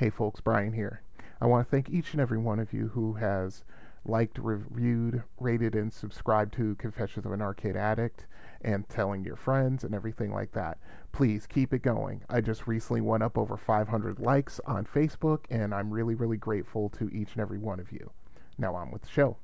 Hey folks, Brian here. I want to thank each and every one of you who has liked, reviewed, rated, and subscribed to Confessions of an Arcade Addict and telling your friends and everything like that. Please keep it going. I just recently went up over 500 likes on Facebook, and I'm really, really grateful to each and every one of you. Now on with the show.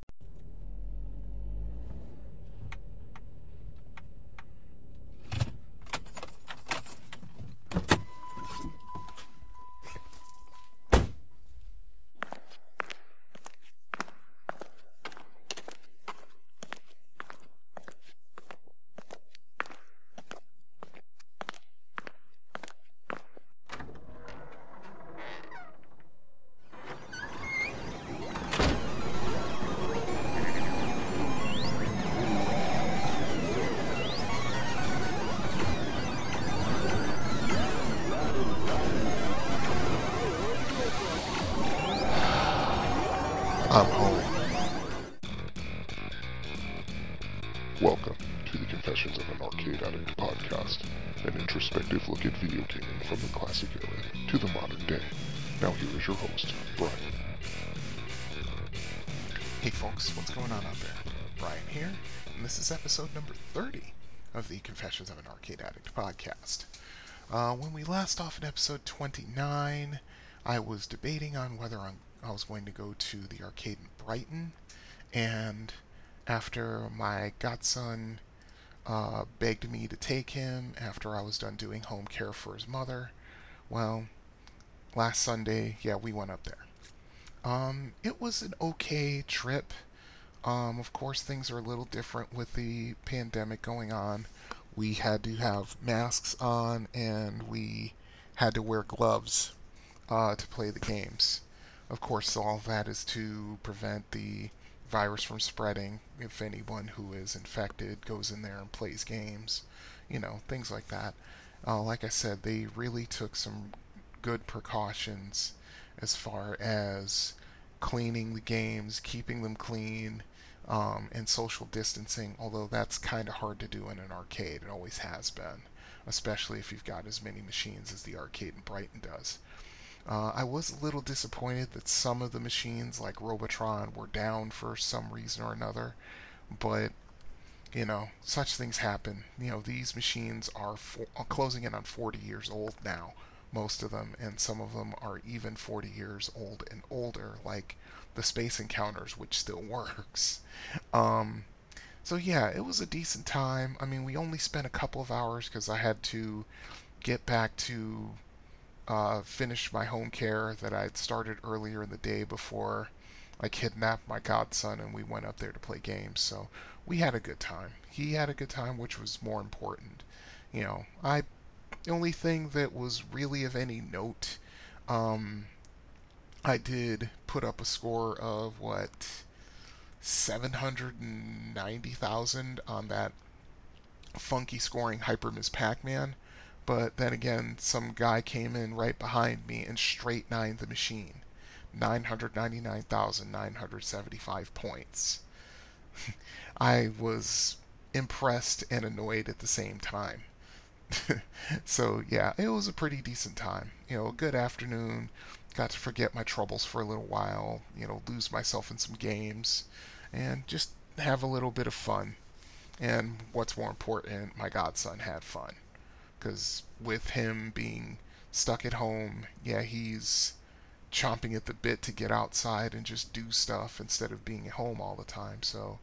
Podcast. Uh, when we last off in episode 29, I was debating on whether I'm I was going to go to the arcade in Brighton, and after my godson uh, begged me to take him after I was done doing home care for his mother, well, last Sunday, yeah, we went up there. Um, it was an okay trip. Um, of course, things are a little different with the pandemic going on. We had to have masks on and we had to wear gloves uh, to play the games. Of course, all that is to prevent the virus from spreading. If anyone who is infected goes in there and plays games, you know, things like that. Uh, like I said, they really took some good precautions as far as cleaning the games, keeping them clean, um, and social distancing, although that's kind of hard to do in an arcade. It always has been, especially if you've got as many machines as the arcade in Brighton does. Uh, I was a little disappointed that some of the machines, like Robotron, were down for some reason or another, but you know, such things happen. You know, these machines are for, uh, closing in on 40 years old now, most of them, and some of them are even 40 years old and older, like the Space Encounters, which still works. Um, so yeah, it was a decent time. I mean, we only spent a couple of hours because I had to get back to uh, finish my home care that I had started earlier in the day before I kidnapped my godson and we went up there to play games. So we had a good time. He had a good time, which was more important. You know, I the only thing that was really of any note, um, I did put up a score of what 790,000 on that funky scoring Hyper Ms. Pac-Man. But then again, some guy came in right behind me and straight nined the machine. 999,975 points. I was impressed and annoyed at the same time. so, yeah, it was a pretty decent time. You know, a good afternoon. Got to forget my troubles for a little while, you know, lose myself in some games, and just have a little bit of fun. And what's more important, my godson had fun because with him being stuck at home, yeah, he's chomping at the bit to get outside and just do stuff instead of being at home all the time. So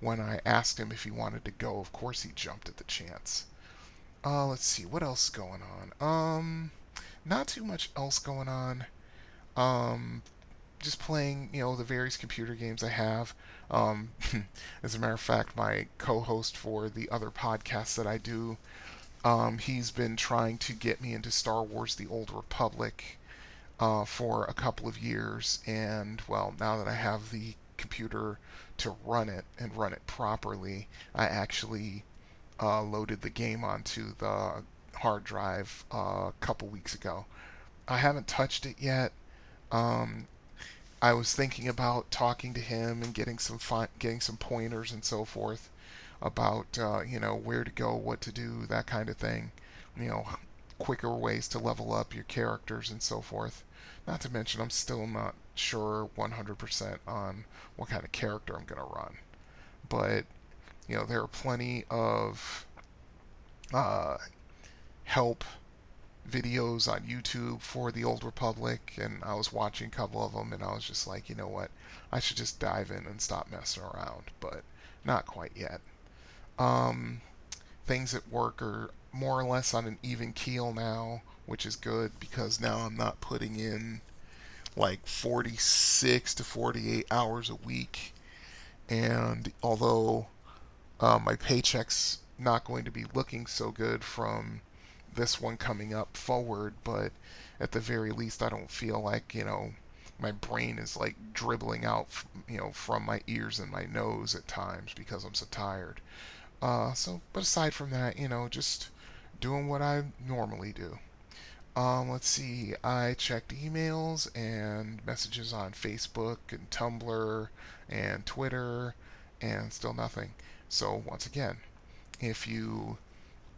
when I asked him if he wanted to go, of course he jumped at the chance. Uh, let's see, what else is going on? Um, not too much else going on. Um, just playing, you know, the various computer games I have. Um, as a matter of fact, my co-host for the other podcasts that I do um, he's been trying to get me into Star Wars The Old Republic uh, for a couple of years, and well, now that I have the computer to run it and run it properly, I actually uh, loaded the game onto the hard drive uh, a couple weeks ago. I haven't touched it yet. Um, I was thinking about talking to him and getting some getting some pointers and so forth about uh, you know where to go, what to do, that kind of thing. You know, quicker ways to level up your characters and so forth. Not to mention, I'm still not sure 100% on what kind of character I'm going to run. But, you know, there are plenty of uh, help videos on YouTube for the Old Republic, and I was watching a couple of them, and I was just like, you know what, I should just dive in and stop messing around, but not quite yet. Um, things at work are more or less on an even keel now, which is good because now I'm not putting in like 46 to 48 hours a week. And although uh, my paycheck's not going to be looking so good from this one coming up forward, but at the very least, I don't feel like, you know, my brain is like dribbling out, you know, from my ears and my nose at times because I'm so tired. Uh, so, but aside from that, you know, just doing what I normally do. Um, let's see, I checked emails and messages on Facebook and Tumblr and Twitter, and still nothing. So, once again, if you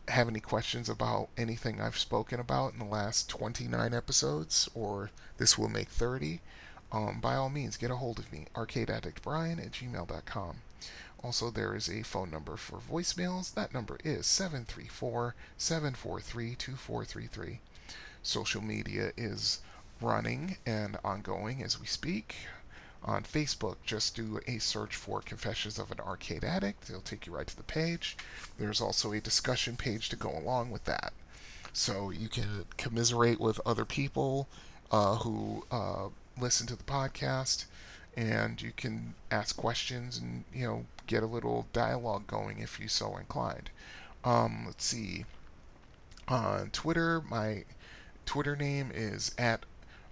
have any questions about anything I've spoken about in the last 29 episodes, or this will make 30, um, by all means, get a hold of me, arcadeaddictbrian at gmail.com. Also, there is a phone number for voicemails. That number is 734 743 2433. Social media is running and ongoing as we speak. On Facebook, just do a search for Confessions of an Arcade Addict. It'll take you right to the page. There's also a discussion page to go along with that. So you can commiserate with other people uh, who uh, listen to the podcast and you can ask questions and you know get a little dialogue going if you so inclined. Um, let's see. On Twitter, my Twitter name is at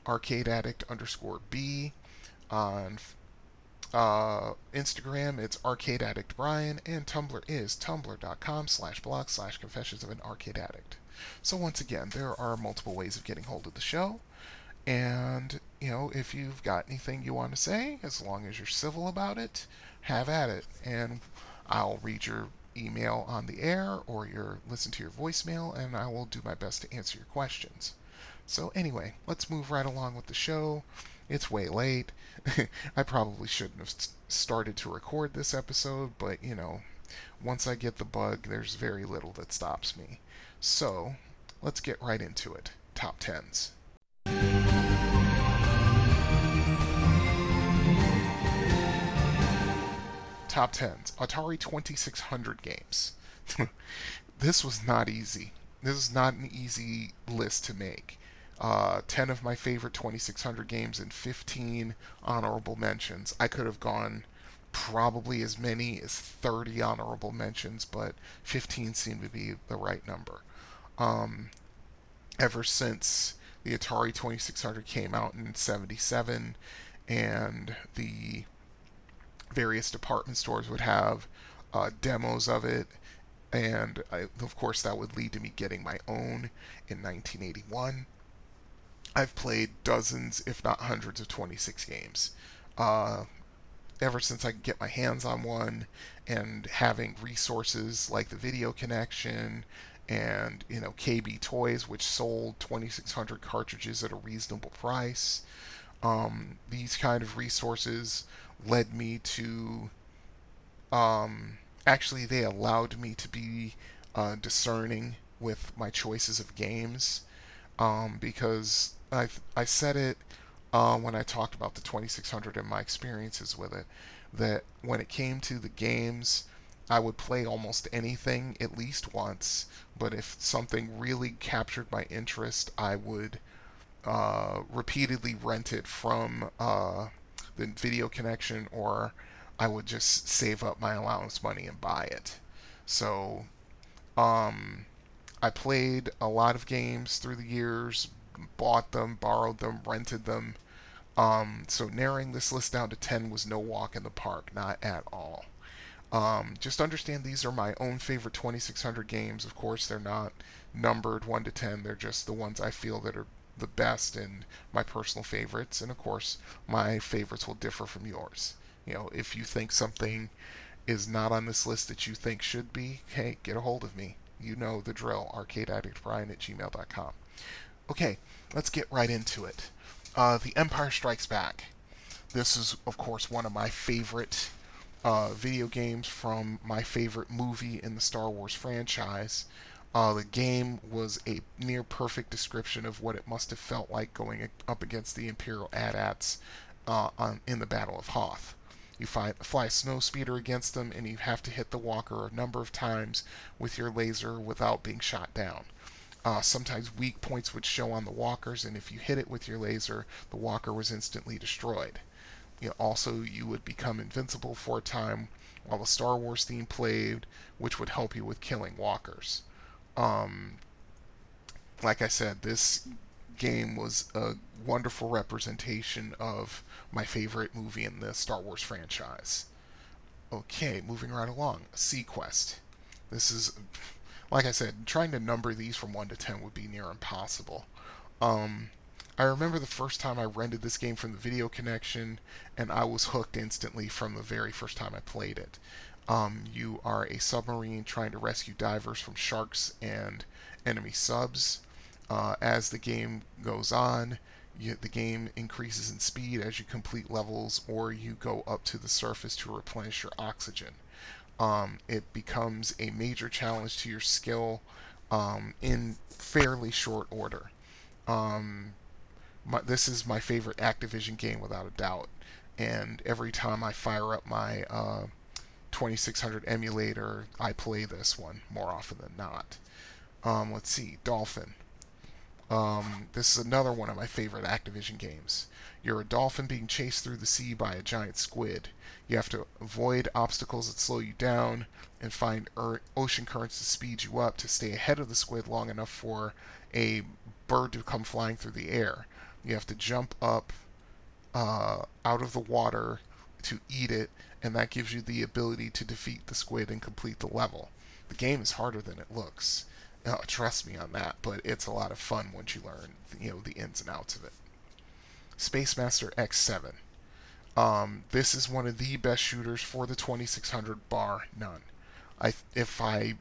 arcade addict underscore b. On uh, Instagram, it's arcade addict brian, and Tumblr is tumblr.com slash blog slash confessions of an arcade addict. So once again, there are multiple ways of getting hold of the show. And, you know, if you've got anything you want to say, as long as you're civil about it, have at it. And I'll read your email on the air or your listen to your voicemail and I will do my best to answer your questions. So anyway, let's move right along with the show. It's way late. I probably shouldn't have started to record this episode, but you know, once I get the bug, there's very little that stops me. So, let's get right into it. Top 10s. Top 10s. Atari 2600 games. this was not easy. This is not an easy list to make. Uh, 10 of my favorite 2600 games and 15 honorable mentions. I could have gone probably as many as 30 honorable mentions, but 15 seemed to be the right number. Um, ever since the Atari 2600 came out in 77 and the various department stores would have uh, demos of it and I, of course that would lead to me getting my own in 1981 i've played dozens if not hundreds of 26 games uh, ever since i could get my hands on one and having resources like the video connection and you know KB Toys, which sold 2,600 cartridges at a reasonable price. Um, these kind of resources led me to. Um, actually, they allowed me to be uh, discerning with my choices of games um, because I I said it uh, when I talked about the 2600 and my experiences with it that when it came to the games I would play almost anything at least once, but if something really captured my interest, I would uh, repeatedly rent it from uh, the video connection, or I would just save up my allowance money and buy it. So, um, I played a lot of games through the years, bought them, borrowed them, rented them. Um, so narrowing this list down to 10 was no walk in the park, not at all. Um, just understand these are my own favorite 2600 games. Of course, they're not numbered 1 to 10, they're just the ones I feel that are the best and my personal favorites. And of course, my favorites will differ from yours. You know, if you think something is not on this list that you think should be, hey, get a hold of me. You know the drill, arcadeaddictbrian at gmail.com. Okay, let's get right into it. Uh, the Empire Strikes Back. This is, of course, one of my favorite uh, video games from my favorite movie in the Star Wars franchise. Uh, the game was a near perfect description of what it must have felt like going up against the Imperial AT-ATs uh, on, in the Battle of Hoth. You fly, fly a snow speeder against them, and you have to hit the walker a number of times with your laser without being shot down. Uh, sometimes weak points would show on the walkers, and if you hit it with your laser, the walker was instantly destroyed. You know, also, you would become invincible for a time while the Star Wars theme played, which would help you with killing walkers. Um, like I said, this game was a wonderful representation of my favorite movie in the Star Wars franchise. Okay, moving right along. seaQuest. This is, like I said, trying to number these from 1 to 10 would be near impossible. Um, I remember the first time I rented this game from the video connection, and I was hooked instantly from the very first time I played it. Um, you are a submarine trying to rescue divers from sharks and enemy subs. Uh, as the game goes on, you, the game increases in speed as you complete levels or you go up to the surface to replenish your oxygen. Um, it becomes a major challenge to your skill um, in fairly short order. Um, my, this is my favorite Activision game without a doubt, and every time I fire up my uh, 2600 emulator, I play this one more often than not. Um, let's see, Dolphin. Um, this is another one of my favorite Activision games. You're a dolphin being chased through the sea by a giant squid. You have to avoid obstacles that slow you down and find er- ocean currents to speed you up to stay ahead of the squid long enough for a bird to come flying through the air. You have to jump up uh, out of the water to eat it, and that gives you the ability to defeat the squid and complete the level. The game is harder than it looks. Oh, trust me on that, but it's a lot of fun once you learn, you know, the ins and outs of it. Space Master X7. Um, this is one of the best shooters for the 2600 bar none. I if I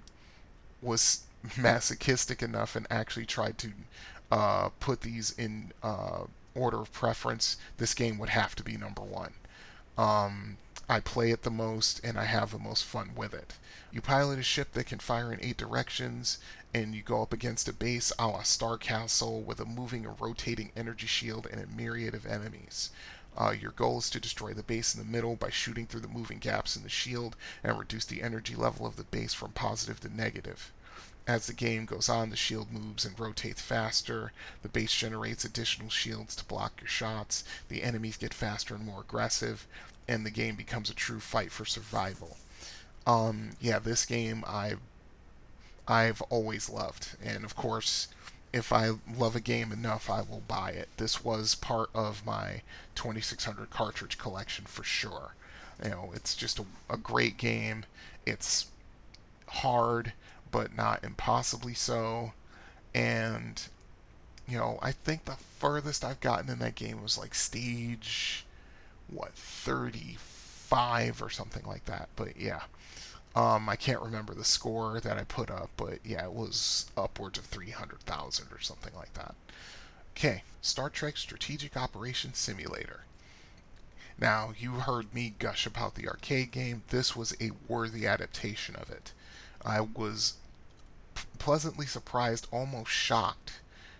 was masochistic enough and actually tried to uh, put these in uh, order of preference, this game would have to be number one. Um, I play it the most and I have the most fun with it. You pilot a ship that can fire in eight directions, and you go up against a base a la Star Castle with a moving and rotating energy shield and a myriad of enemies. Uh, your goal is to destroy the base in the middle by shooting through the moving gaps in the shield and reduce the energy level of the base from positive to negative. As the game goes on, the shield moves and rotates faster, the base generates additional shields to block your shots, the enemies get faster and more aggressive, and the game becomes a true fight for survival. Um, yeah, this game I I've always loved. And of course, if I love a game enough, I will buy it. This was part of my 2600 cartridge collection for sure. You know, it's just a, a great game. It's hard, but not impossibly so. And, you know, I think the furthest I've gotten in that game was like stage, what, 35 or something like that. But yeah. Um, I can't remember the score that I put up, but yeah, it was upwards of 300,000 or something like that. Okay, Star Trek Strategic Operations Simulator. Now, you heard me gush about the arcade game. This was a worthy adaptation of it. I was pleasantly surprised, almost shocked,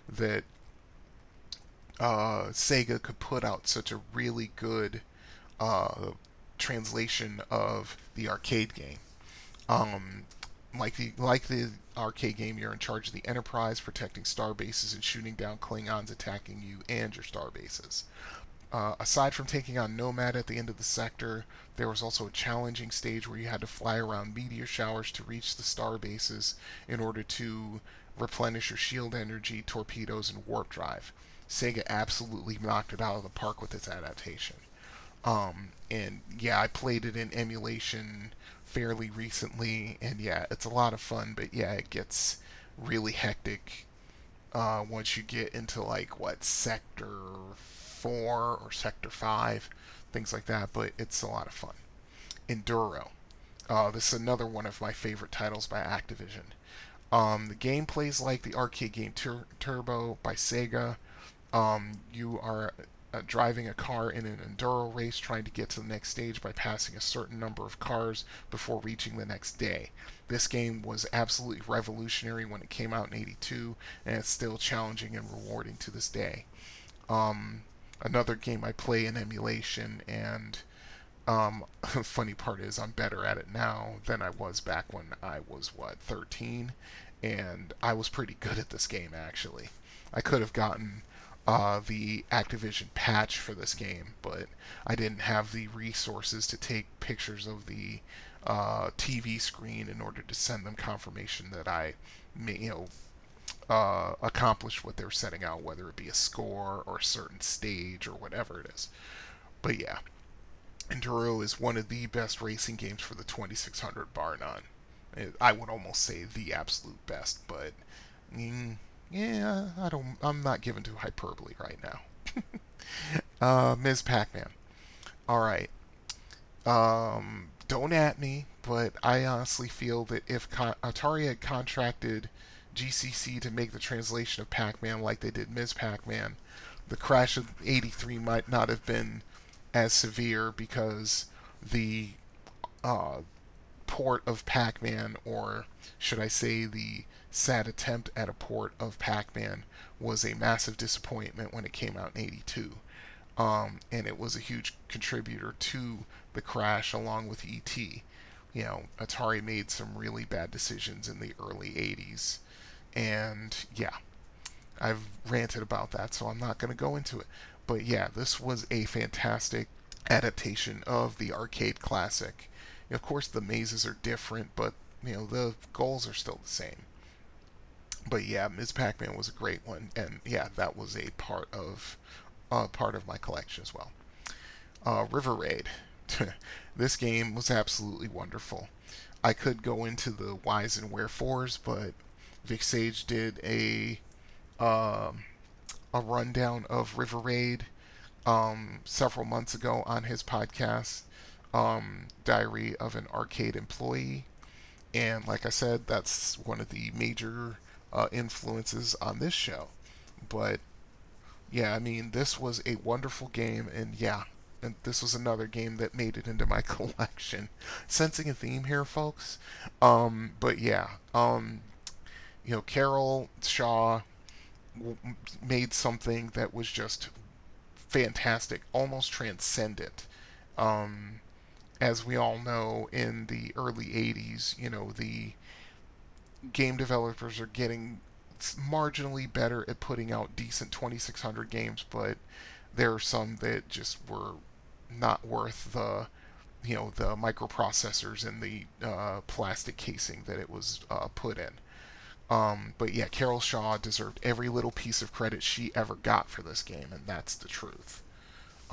that uh, Sega could put out such a really good uh, translation of the arcade game. Um, like the like the arcade game, you're in charge of the Enterprise, protecting star bases and shooting down Klingons attacking you and your star bases. Uh, aside from taking on Nomad at the end of the sector, there was also a challenging stage where you had to fly around meteor showers to reach the star bases in order to replenish your shield energy, torpedoes, and warp drive. Sega absolutely knocked it out of the park with its adaptation. Um, and yeah, I played it in emulation fairly recently, and yeah, it's a lot of fun. But yeah, it gets really hectic uh, once you get into like what sector four or sector five, things like that. But it's a lot of fun. Enduro. Uh, this is another one of my favorite titles by Activision. Um, the game plays like the arcade game Tur- Turbo by Sega. Um, you are uh, driving a car in an enduro race trying to get to the next stage by passing a certain number of cars before reaching the next day. This game was absolutely revolutionary when it came out in 82 and it's still challenging and rewarding to this day. Um, another game I play in emulation and um, funny part is I'm better at it now than I was back when I was what 13 and I was pretty good at this game actually. I could have gotten uh, the Activision patch for this game, but I didn't have the resources to take pictures of the uh, TV screen in order to send them confirmation that I, you know, uh, accomplished what they're setting out, whether it be a score or a certain stage or whatever it is. But yeah, Enduro is one of the best racing games for the 2600, bar none. I would almost say the absolute best, but. Mm, yeah, I don't. I'm not given to hyperbole right now. uh, Ms. Pac-Man. All right. Um, don't at me, but I honestly feel that if Con- Atari had contracted GCC to make the translation of Pac-Man like they did Ms. Pac-Man, the crash of '83 might not have been as severe because the uh, port of Pac-Man, or should I say the sad attempt at a port of Pac-Man was a massive disappointment when it came out in 82. Um, and it was a huge contributor to the crash along with ET. You know, Atari made some really bad decisions in the early 80s. And yeah, I've ranted about that, so I'm not going to go into it. But yeah, this was a fantastic adaptation of the arcade classic. Of course, the mazes are different, but you know the goals are still the same but yeah, Ms. Pac-Man was a great one, and yeah, that was a part of uh, part of my collection as well. Uh, River Raid, this game was absolutely wonderful. I could go into the whys and wherefores, but Vic Sage did a um, a rundown of River Raid um, several months ago on his podcast, um, Diary of an Arcade Employee. And like I said, that's one of the major uh, influences on this show. But yeah, I mean, this was a wonderful game, and yeah, and this was another game that made it into my collection. Sensing a theme here, folks. Um, but yeah, um, you know, Carol Shaw w- made something that was just fantastic, almost transcendent. Um, as we all know, in the early '80s, you know, the game developers are getting marginally better at putting out decent 2600 games, but there are some that just were not worth the you know the microprocessors and the uh, plastic casing that it was uh, put in. Um, but yeah, Carol Shaw deserved every little piece of credit she ever got for this game, and that's the truth.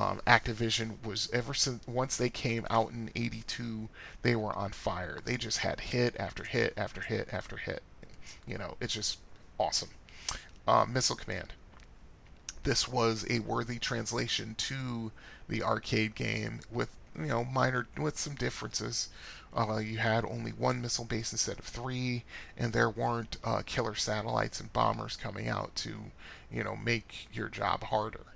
Um, Activision was ever since once they came out in '82, they were on fire. They just had hit after hit after hit after hit. You know, it's just awesome. Uh, Missile Command. This was a worthy translation to the arcade game with you know minor with some differences. Uh, you had only one missile base instead of three, and there weren't uh, killer satellites and bombers coming out to you know make your job harder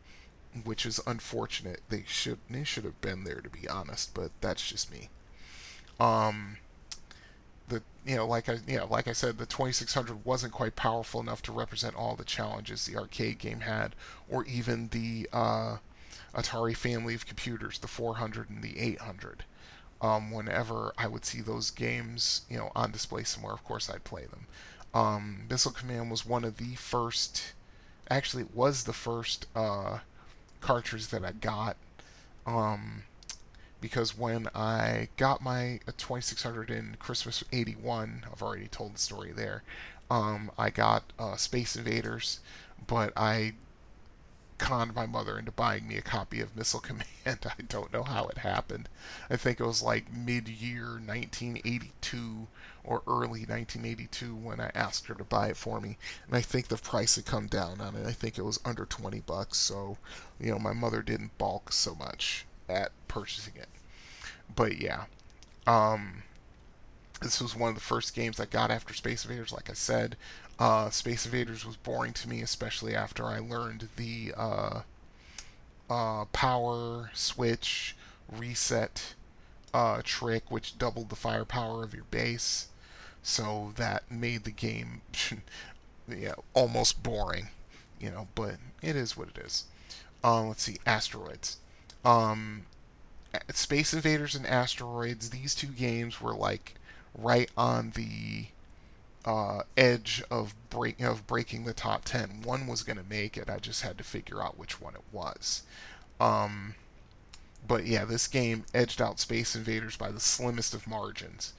which is unfortunate. They should they should have been there to be honest, but that's just me. Um, the you know like I you know like I said, the 2600 wasn't quite powerful enough to represent all the challenges the arcade game had, or even the uh, Atari family of computers, the 400 and the 800. Um, whenever I would see those games, you know, on display somewhere, of course I'd play them. Um, Missile Command was one of the first, actually, it was the first uh, cartridge that I got. Um, because when I got my 2600 in Christmas 81, I've already told the story there, um, I got uh, Space Invaders, but I conned my mother into buying me a copy of Missile Command. I don't know how it happened. I think it was like mid year 1982 or early 1982 when I asked her to buy it for me. And I think the price had come down on it. I think it was under 20 bucks. So, you know, my mother didn't balk so much at purchasing it. But yeah. Um, this was one of the first games I got after Space Invaders. Like I said, uh, Space Invaders was boring to me, especially after I learned the uh, uh, power switch reset uh, trick, which doubled the firepower of your base. So that made the game yeah, almost boring, you know, but it is what it is. Um, let's see, asteroids. Um, Space Invaders and Asteroids, these two games were like right on the uh, edge of break of breaking the top ten. One was going to make it. I just had to figure out which one it was. Um, but yeah, this game edged out Space Invaders by the slimmest of margins.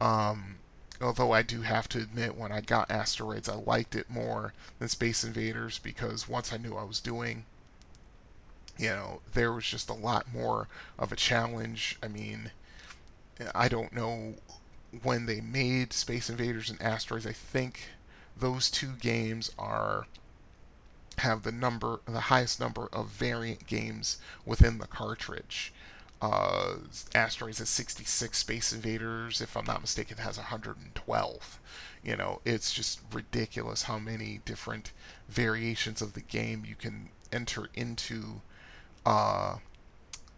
Um, although I do have to admit, when I got Asteroids, I liked it more than Space Invaders because once I knew I was doing, you know, there was just a lot more of a challenge. I mean, I don't know when they made Space Invaders and Asteroids. I think those two games are have the number the highest number of variant games within the cartridge. Uh, Asteroids has 66, Space Invaders, if I'm not mistaken, has 112. You know, it's just ridiculous how many different variations of the game you can enter into. Uh,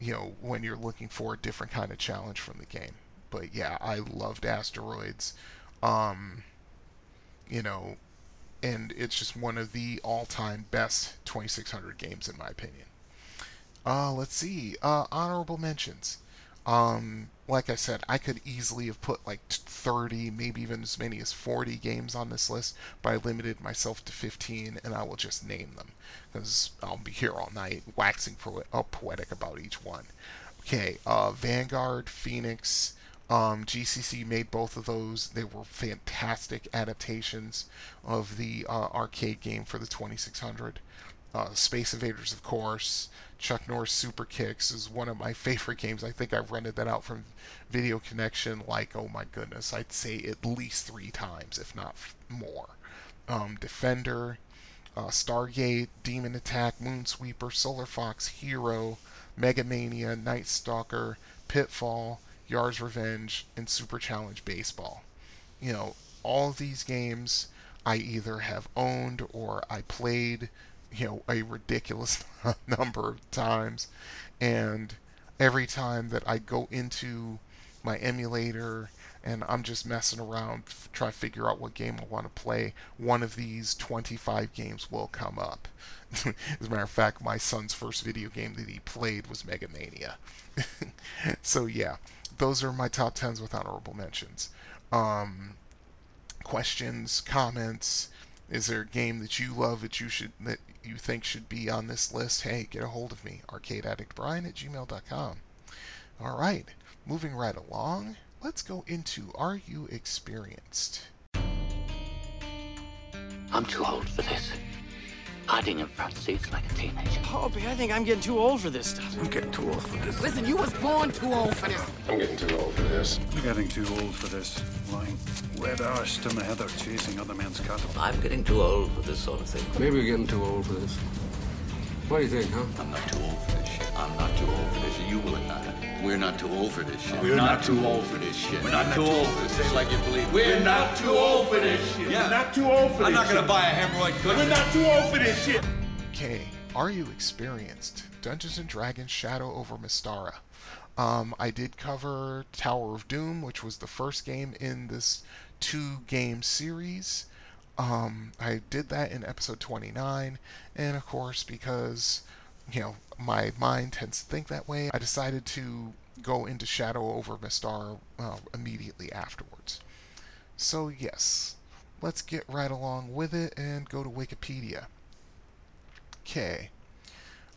you know, when you're looking for a different kind of challenge from the game. But yeah, I loved Asteroids. Um, you know, and it's just one of the all-time best 2600 games in my opinion. Uh, let's see. Uh, honorable mentions. Um, like I said, I could easily have put like 30, maybe even as many as 40 games on this list, but I limited myself to 15, and I will just name them because I'll be here all night waxing po- uh, poetic about each one. Okay, uh, Vanguard, Phoenix, um, GCC made both of those. They were fantastic adaptations of the uh, arcade game for the 2600. Uh, Space Invaders, of course. Chuck Norris Super Kicks is one of my favorite games. I think I've rented that out from Video Connection like, oh my goodness, I'd say at least three times, if not more. Um, Defender, uh, Stargate, Demon Attack, Moonsweeper, Solar Fox, Hero, Megamania, Night Stalker, Pitfall, Yars Revenge, and Super Challenge Baseball. You know, all these games I either have owned or I played, you know, a ridiculous number of times. And every time that I go into my emulator and I'm just messing around, trying to figure out what game I want to play, one of these 25 games will come up. As a matter of fact, my son's first video game that he played was Mega Mania. so, yeah those are my top tens with honorable mentions. Um, questions, comments. Is there a game that you love that you should that you think should be on this list? Hey, get a hold of me. ArcadeAddictBrian at gmail.com. All right, moving right along. Let's go into Are You Experienced? I'm too old for this. Hiding in front seats like a teenager. Poppy, I think I'm getting too old for this stuff. I'm getting too old for this. Listen, you was born too old for this. I'm getting too old for this. You're getting too old for this. Lying wet arse to my heather chasing other men's cattle. I'm getting too old for this sort of thing. Maybe we're getting too old for this. What do you think, huh? I'm not too old for this shit. I'm not too old for this shit. You will not. We're not too old for this shit. We're not, too old for this shit. We're not too old for this. Say like you believe. We're not too old for this shit. Yeah. We're not too old for this shit. I'm not gonna shit. buy a hemorrhoid cushion. We're not too old for this shit. Okay, are you experienced? Dungeons and Dragons Shadow over Mystara. Um, I did cover Tower of Doom, which was the first game in this two game series. Um, I did that in episode 29, and of course, because you know my mind tends to think that way, I decided to go into Shadow over Mystara uh, immediately afterwards. So yes, let's get right along with it and go to Wikipedia. Okay.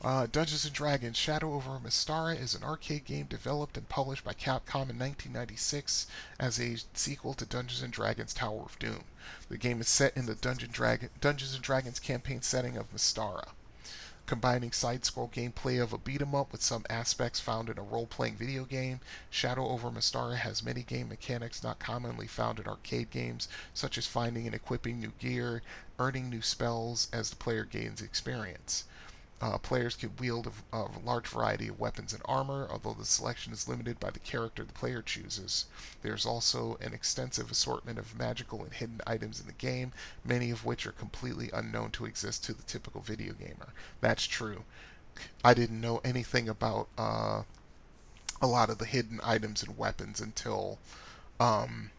Uh, Dungeons & Dragons Shadow over Mystara is an arcade game developed and published by Capcom in 1996 as a sequel to Dungeons & Dragons Tower of Doom. The game is set in the Dungeon Dragon, Dungeons & Dragons campaign setting of Mystara, combining side-scroll gameplay of a beat-em-up with some aspects found in a role-playing video game. Shadow over Mystara has many game mechanics not commonly found in arcade games, such as finding and equipping new gear, earning new spells as the player gains experience. Uh, players can wield a, a, large variety of weapons and armor, although the selection is limited by the character the player chooses. There's also an extensive assortment of magical and hidden items in the game, many of which are completely unknown to exist to the typical video gamer. That's true. I didn't know anything about uh, a lot of the hidden items and weapons until um,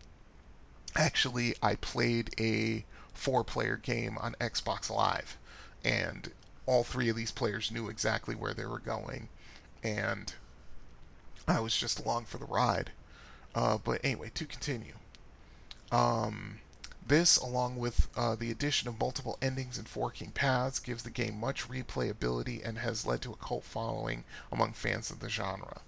actually I played a four player game on Xbox Live. And all three of these players knew exactly where they were going, and I was just along for the ride. Uh, but anyway, to continue. Um, this, along with uh, the addition of multiple endings and forking paths, gives the game much replayability and has led to a cult following among fans of the genre.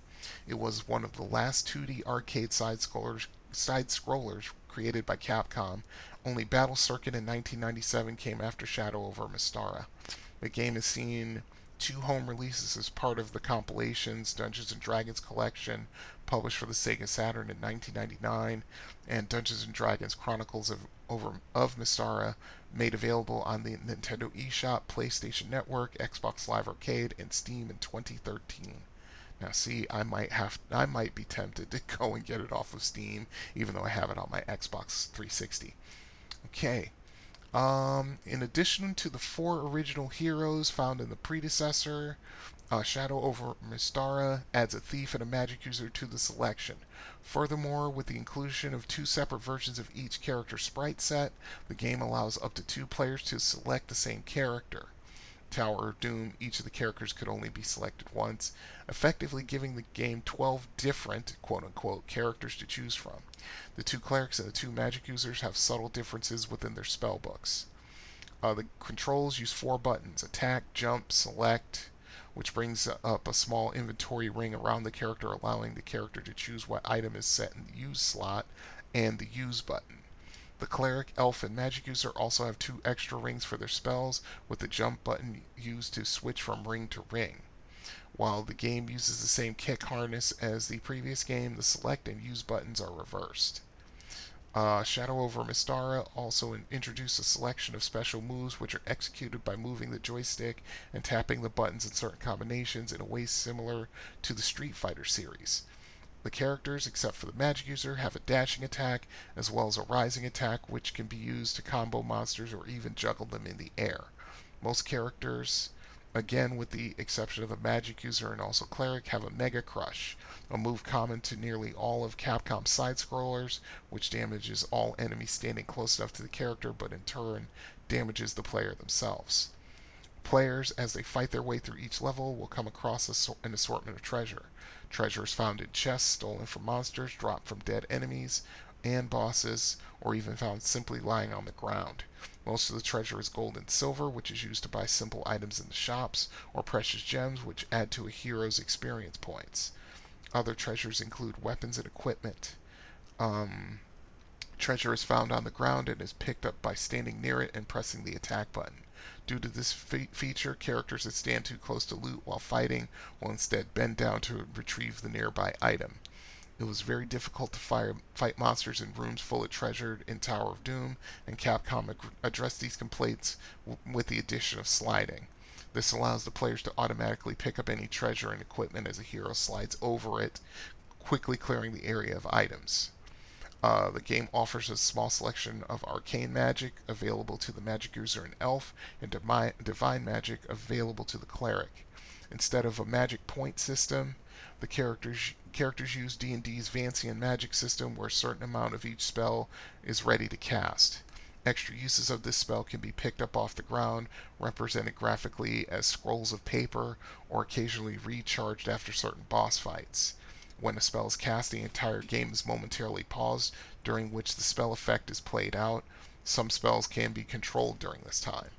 It was one of the last 2D arcade side scrollers, side scrollers created by Capcom. Only Battle Circuit in 1997 came after Shadow over Mystara. The game has seen two home releases as part of the compilations Dungeons and Dragons collection published for the Sega Saturn in 1999 and Dungeons and Dragons Chronicles of over of Mystara made available on the Nintendo eShop, PlayStation Network, Xbox Live Arcade and Steam in 2013. Now see, I might have I might be tempted to go and get it off of Steam even though I have it on my Xbox 360. Okay. Um, in addition to the four original heroes found in the predecessor, uh, Shadow over Mystara adds a thief and a magic user to the selection. Furthermore, with the inclusion of two separate versions of each character sprite set, the game allows up to two players to select the same character. Tower of Doom, each of the characters could only be selected once, effectively giving the game 12 different, quote unquote, characters to choose from. The two clerics and the two magic users have subtle differences within their spell books. Uh, the controls use four buttons attack, jump, select, which brings up a small inventory ring around the character, allowing the character to choose what item is set in the use slot, and the use button. The cleric, elf, and magic user also have two extra rings for their spells, with the jump button used to switch from ring to ring. While the game uses the same kick harness as the previous game, the select and use buttons are reversed. Uh, Shadow over Mystara also introduced a selection of special moves which are executed by moving the joystick and tapping the buttons in certain combinations in a way similar to the Street Fighter series. The characters, except for the magic user, have a dashing attack as well as a rising attack which can be used to combo monsters or even juggle them in the air. Most characters, again with the exception of the magic user and also cleric, have a Mega Crush, a move common to nearly all of Capcom's side scrollers, which damages all enemies standing close enough to the character but in turn damages the player themselves. Players, as they fight their way through each level, will come across an assortment of treasure. Treasures found in chests stolen from monsters, dropped from dead enemies and bosses, or even found simply lying on the ground. Most of the treasure is gold and silver, which is used to buy simple items in the shops, or precious gems, which add to a hero's experience points. Other treasures include weapons and equipment. Um, treasure is found on the ground and is picked up by standing near it and pressing the attack button. Due to this fe- feature, characters that stand too close to loot while fighting will instead bend down to retrieve the nearby item. It was very difficult to fire, fight monsters in rooms full of treasure in Tower of Doom, and Capcom ag- addressed these complaints w- with the addition of sliding. This allows the players to automatically pick up any treasure and equipment as a hero slides over it, quickly clearing the area of items. Uh, the game offers a small selection of arcane magic available to the magic user and elf, and divine, divine magic available to the cleric. Instead of a magic point system, the characters characters use D&D's Vancian magic system where a certain amount of each spell is ready to cast. Extra uses of this spell can be picked up off the ground, represented graphically as scrolls of paper, or occasionally recharged after certain boss fights. When a spell is cast, the entire game is momentarily paused, during which the spell effect is played out. Some spells can be controlled during this time.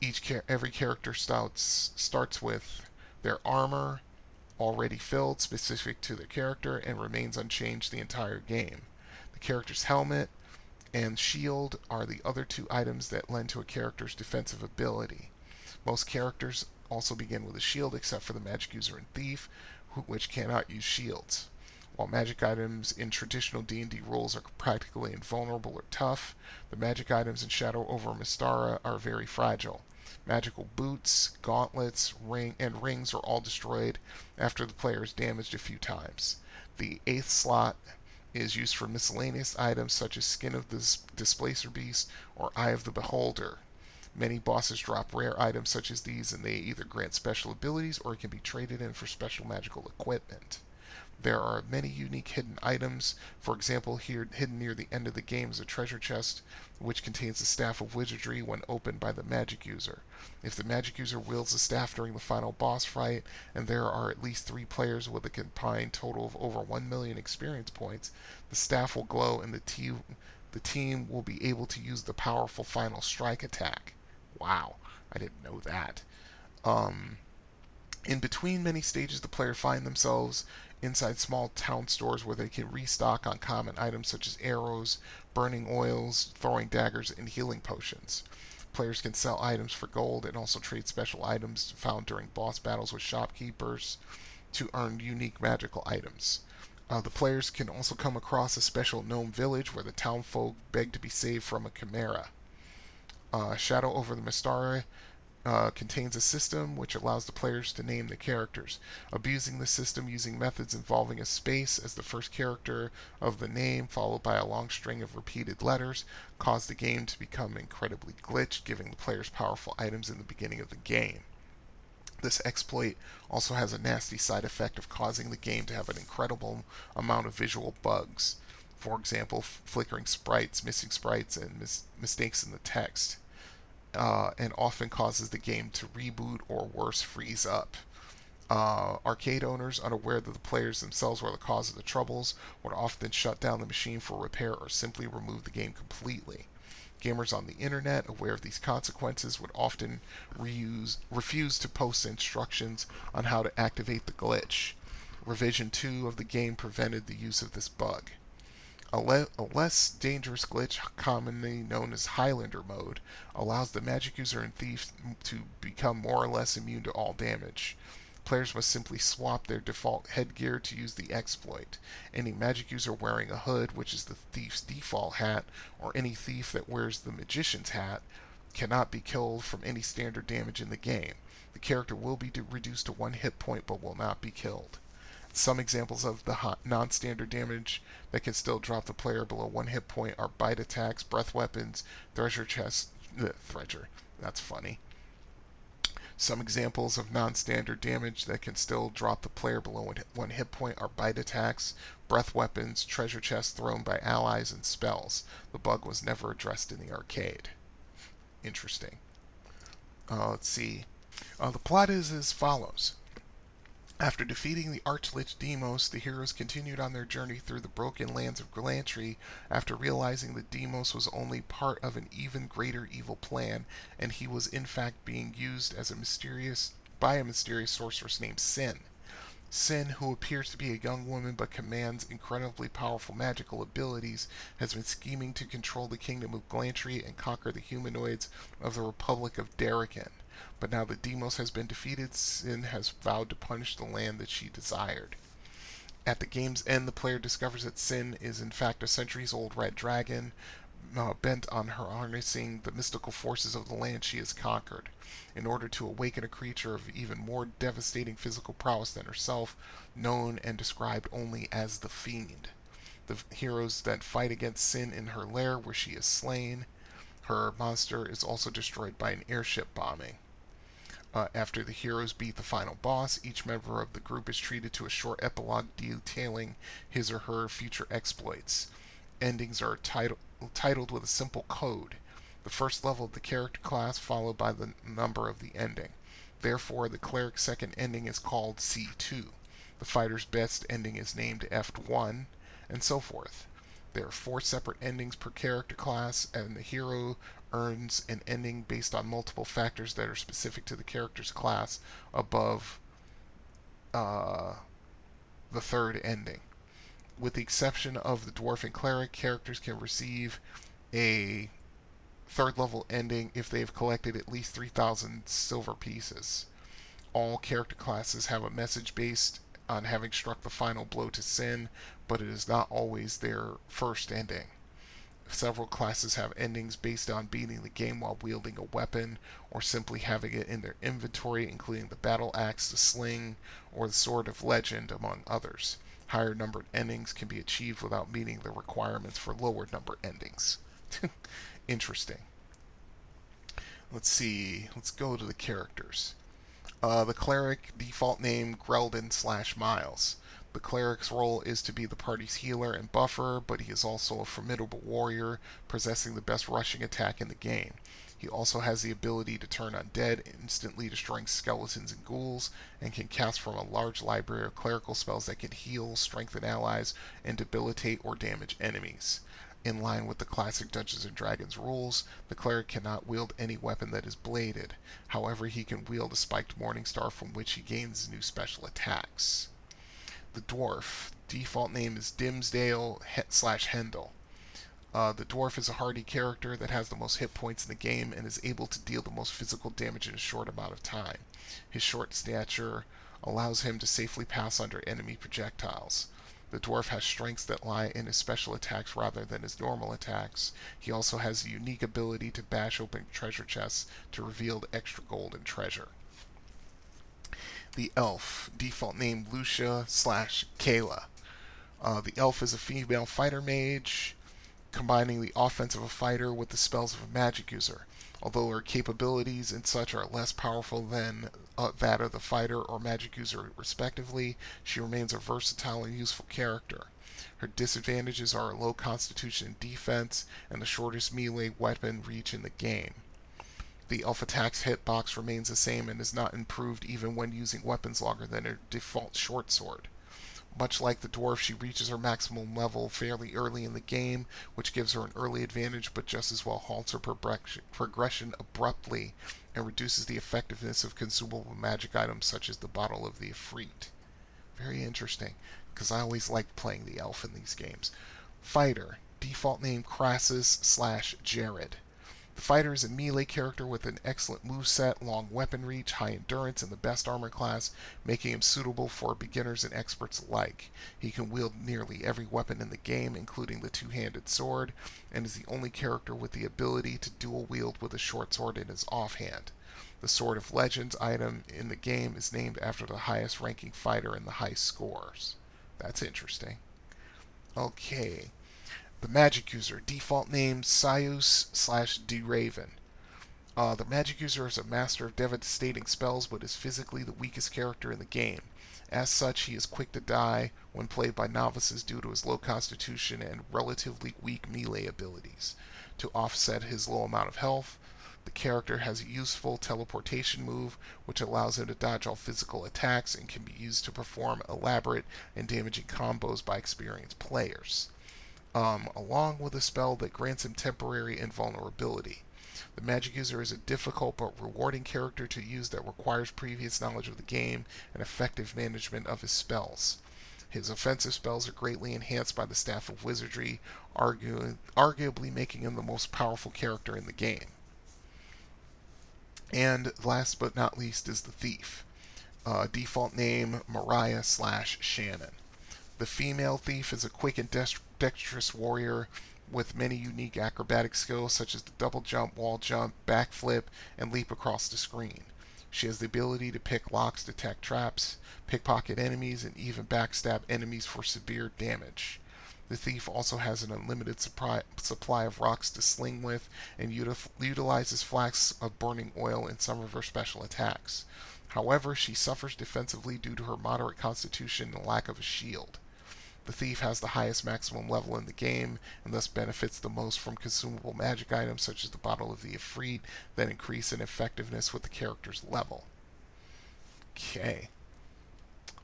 Each every character starts starts with their armor already filled, specific to their character, and remains unchanged the entire game. The character's helmet and shield are the other two items that lend to a character's defensive ability. Most characters also begin with a shield except for the magic user and thief, which cannot use shields. While magic items in traditional D&D rules are practically invulnerable or tough, the magic items in Shadow over Mystara are very fragile. Magical boots, gauntlets, ring, and rings are all destroyed after the player is damaged a few times. The eighth slot is used for miscellaneous items such as Skin of the Displacer Beast or Eye of the Beholder. Many bosses drop rare items such as these, and they either grant special abilities or can be traded in for special magical equipment. There are many unique hidden items. For example, here hidden near the end of the game is a treasure chest which contains the Staff of Wizardry when opened by the magic user. If the magic user wields the staff during the final boss fight, and there are at least three players with a combined total of over 1 million experience points, the staff will glow and the team, the team will be able to use the powerful final strike attack. Wow, I didn't know that. Um, in between many stages, the player find themselves inside small town stores where they can restock on common items such as arrows, burning oils, throwing daggers, and healing potions. Players can sell items for gold and also trade special items found during boss battles with shopkeepers to earn unique magical items. Uh, the players can also come across a special gnome village where the townfolk beg to be saved from a chimera. Uh, Shadow over the Mystara uh, contains a system which allows the players to name the characters. Abusing the system using methods involving a space as the first character of the name, followed by a long string of repeated letters, caused the game to become incredibly glitched, giving the players powerful items in the beginning of the game. This exploit also has a nasty side effect of causing the game to have an incredible amount of visual bugs. For example, flickering sprites, missing sprites, and mis- mistakes in the text uh, and often causes the game to reboot or worse, freeze up. Uh, arcade owners, unaware that the players themselves were the cause of the troubles, would often shut down the machine for repair or simply remove the game completely. Gamers on the internet, aware of these consequences, would often reuse, refuse to post instructions on how to activate the glitch. Revision 2 of the game prevented the use of this bug. A, le- a, less dangerous glitch, commonly known as Highlander mode, allows the magic user and thief to become more or less immune to all damage. Players must simply swap their default headgear to use the exploit. Any magic user wearing a hood, which is the thief's default hat, or any thief that wears the magician's hat, cannot be killed from any standard damage in the game. The character will be reduced to one hit point but will not be killed. Some examples of the non-standard damage that can still drop the player below one hit point are bite attacks, breath weapons, treasure chests, the treasure. That's funny. Some examples of non-standard damage that can still drop the player below one hit point are bite attacks, breath weapons, treasure chests thrown by allies, and spells. The bug was never addressed in the arcade. Interesting. Uh, let's see. Uh, the plot is as follows. After defeating the Archlich Deimos, the heroes continued on their journey through the broken lands of Glantri after realizing that Deimos was only part of an even greater evil plan, and he was in fact being used as a mysterious by a mysterious sorceress named Sin. Sin, who appears to be a young woman but commands incredibly powerful magical abilities, has been scheming to control the kingdom of Glantri and conquer the humanoids of the Republic of Darokin. But now that Deimos has been defeated, Sin has vowed to punish the land that she desired. At the game's end, the player discovers that Sin is in fact a centuries old red dragon, uh, bent on her harnessing the mystical forces of the land she has conquered, in order to awaken a creature of even more devastating physical prowess than herself, known and described only as the Fiend. The heroes that fight against Sin in her lair, where she is slain, her monster is also destroyed by an airship bombing. Uh, after the heroes beat the final boss, each member of the group is treated to a short epilogue detailing his or her future exploits. Endings are titled, titled with a simple code. The first level of the character class followed by the number of the ending. Therefore, the cleric's second ending is called C2. The fighter's best ending is named F1, and so forth. There are four separate endings per character class, and the hero earns an ending based on multiple factors that are specific to the character's class above uh, the third ending. With the exception of the dwarf and cleric, characters can receive a third level ending if they've collected at least 3,000 silver pieces. All character classes have a message based on having struck the final blow to sin, but it is not always their first ending. Several classes have endings based on beating the game while wielding a weapon or simply having it in their inventory, including the battle axe, the sling, or the sword of legend, among others. Higher numbered endings can be achieved without meeting the requirements for lower number endings. Interesting. Let's see. Let's go to the characters. Uh, the cleric default name Greldon slash Miles. The cleric's role is to be the party's healer and buffer, but he is also a formidable warrior, possessing the best rushing attack in the game. He also has the ability to turn undead, instantly destroying skeletons and ghouls, and can cast from a large library of clerical spells that can heal, strengthen allies, and debilitate or damage enemies. In line with the classic Dungeons and Dragons rules, the cleric cannot wield any weapon that is bladed. However, he can wield a spiked Morningstar from which he gains new special attacks. The dwarf default name is Dimsdale slash Hendel. Uh, the dwarf is a hardy character that has the most hit points in the game and is able to deal the most physical damage in a short amount of time. His short stature allows him to safely pass under enemy projectiles. The dwarf has strengths that lie in his special attacks rather than his normal attacks. He also has a unique ability to bash open treasure chests to reveal extra gold and treasure. The elf, default name Lucia slash Kayla. Uh, the elf is a female fighter mage, combining the offense of a fighter with the spells of a magic user. Although her capabilities and such are less powerful than uh, that of the fighter or magic user respectively, she remains a versatile and useful character. Her disadvantages are a low constitution and defense and the shortest melee weapon reach in the game. The elf attack's hitbox remains the same and is not improved even when using weapons longer than her default short sword. Much like the dwarf, she reaches her maximum level fairly early in the game, which gives her an early advantage, but just as well halts her progression abruptly and reduces the effectiveness of consumable magic items such as the Bottle of the Efreet. Very interesting, because I always like playing the elf in these games. Fighter, default name Crassus slash Jared. The fighter is a melee character with an excellent move set, long weapon reach, high endurance, and the best armor class, making him suitable for beginners and experts alike. He can wield nearly every weapon in the game, including the two-handed sword, and is the only character with the ability to dual wield with a short sword in his offhand. The Sword of Legends item in the game is named after the highest ranking fighter in the high scores. That's interesting. Okay. The magic user, default name Syous slash Raven. Uh, the magic user is a master of devastating spells, but is physically the weakest character in the game. As such, he is quick to die when played by novices due to his low constitution and relatively weak melee abilities. To offset his low amount of health, the character has a useful teleportation move, which allows him to dodge all physical attacks and can be used to perform elaborate and damaging combos by experienced players um, along with a spell that grants him temporary invulnerability. The magic user is a difficult but rewarding character to use that requires previous knowledge of the game and effective management of his spells. His offensive spells are greatly enhanced by the Staff of Wizardry, argu- arguably making him the most powerful character in the game. And last but not least is the Thief. Uh, default name Moriah slash Shannon. The female thief is a quick and dexterous warrior with many unique acrobatic skills such as the double jump, wall jump, backflip, and leap across the screen. She has the ability to pick locks, detect traps, pickpocket enemies, and even backstab enemies for severe damage. The thief also has an unlimited supply, of rocks to sling with and util- utilizes flasks of burning oil in some of her special attacks. However, she suffers defensively due to her moderate constitution and lack of a shield. The thief has the highest maximum level in the game and thus benefits the most from consumable magic items such as the Bottle of the Efreet that increase in effectiveness with the character's level. Okay.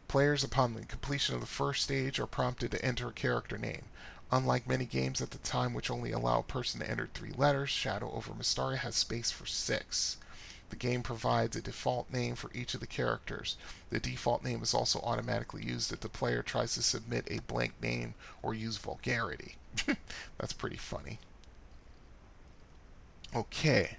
Players, upon the completion of the first stage, are prompted to enter a character name. Unlike many games at the time which only allow a person to enter three letters, Shadow over Mystara has space for six. The game provides a default name for each of the characters. The default name is also automatically used if the player tries to submit a blank name or use vulgarity. That's pretty funny. Okay.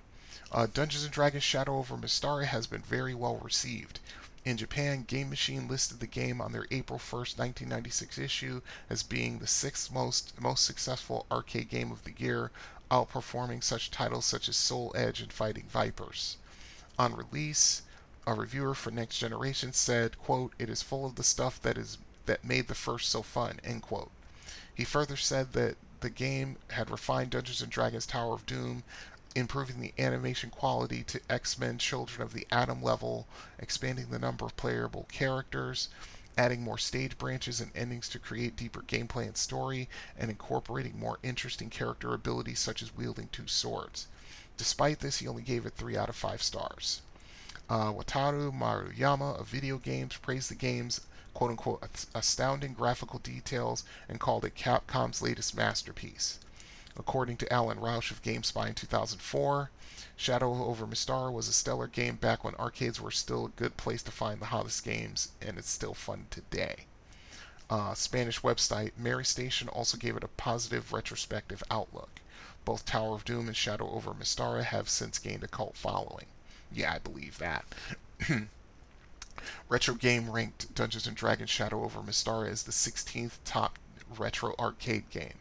Uh, Dungeons & Dragons Shadow over Mystara has been very well received. In Japan, Game Machine listed the game on their April 1st, 1996 issue as being the sixth most most successful arcade game of the year, outperforming such titles such as Soul Edge and Fighting Vipers. On release, a reviewer for Next Generation said, quote, "It is full of the stuff that is that made the first so fun." End quote. He further said that the game had refined Dungeons and Dragons Tower of Doom, improving the animation quality to X-Men Children of the Atom level, expanding the number of playable characters, adding more stage branches and endings to create deeper gameplay and story, and incorporating more interesting character abilities such as wielding two swords. Despite this, he only gave it 3 out of 5 stars. Uh, Wataru Maruyama of Video Games praised the game's quote unquote astounding graphical details and called it Capcom's latest masterpiece. According to Allen Rausch of GameSpy in 2004, Shadow over Mystara was a stellar game back when arcades were still a good place to find the hottest games, and it's still fun today. Uh, Spanish website MeriStation also gave it a positive retrospective outlook. Both Tower of Doom and Shadow over Mystara have since gained a cult following. Yeah, I believe that. Retro Game ranked Dungeons and Dragons Shadow over Mystara as the 16th top retro arcade game.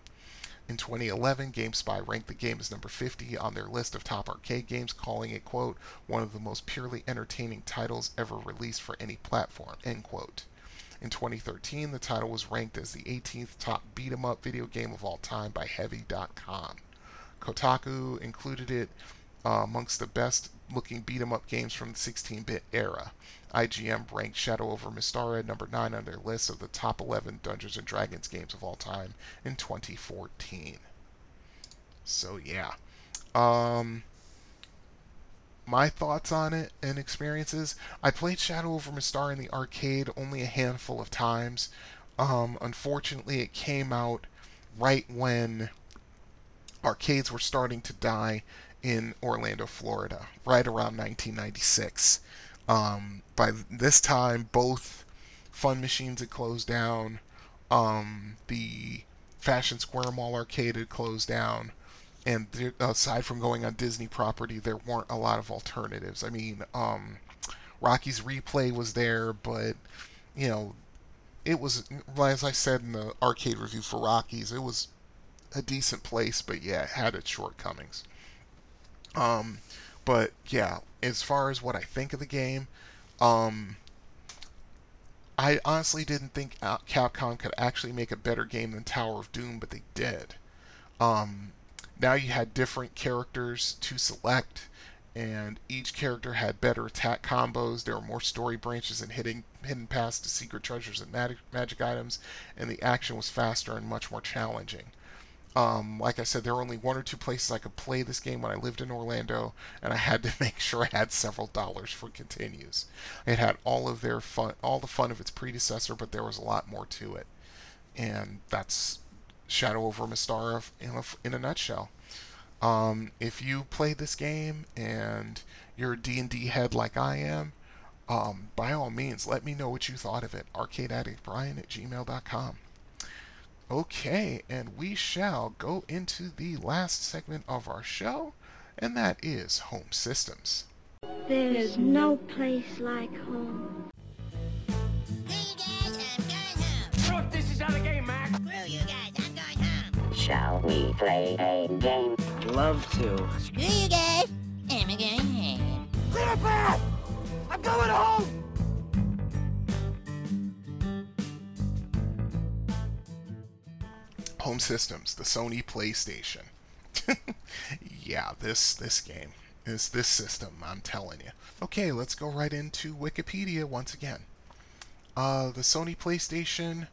In 2011, GameSpy ranked the game as number 50 on their list of top arcade games, calling it, quote, one of the most purely entertaining titles ever released for any platform, end quote. In 2013, the title was ranked as the 18th top beat 'em up video game of all time by Heavy.com. Kotaku included it uh, amongst the best looking beat 'em up games from the 16 bit era. IGN ranked Shadow over Mystara at number 9 on their list of the top 11 Dungeons and Dragons games of all time in 2014. So, yeah. Um, my thoughts on it and experiences. I played Shadow over Mystara in the arcade only a handful of times. Um, unfortunately, it came out right when arcades were starting to die in Orlando, Florida, right around 1996. Um, by this time, both fun machines had closed down. Um, the Fashion Square Mall arcade had closed down. And aside from going on Disney property, there weren't a lot of alternatives. I mean, um, Rocky's Replay was there, but, you know, it was, as I said in the arcade review for Rocky's, it was a decent place, but yeah, it had its shortcomings. Um, but yeah, as far as what I think of the game, um, I honestly didn't think Capcom could actually make a better game than Tower of Doom, but they did. Um, now you had different characters to select, and each character had better attack combos. There were more story branches and hitting hidden paths to secret treasures and magic, magic items, and the action was faster and much more challenging. Um, like I said, there were only one or two places I could play this game when I lived in Orlando, and I had to make sure I had several dollars for continues. It had all of their fun, all the fun of its predecessor, but there was a lot more to it, and that's Shadow over Mystara in a, in a nutshell. Um, if you play this game and you're a D&D head like I am, um, by all means, let me know what you thought of it. ArcadeAddictBrian at gmail.com. Okay, and we shall go into the last segment of our show, and that is home systems. There's no place like home. Hey guys, I'm going home. this is not a game, Mac. Screw you guys, I'm going home. Shall we play a game? Love to. Screw you guys, I'm going home. Clear a path! I'm going home! Home systems, the Sony PlayStation. yeah, this this game is this system. I'm telling you. Okay, let's go right into Wikipedia once again. Uh, the Sony PlayStation,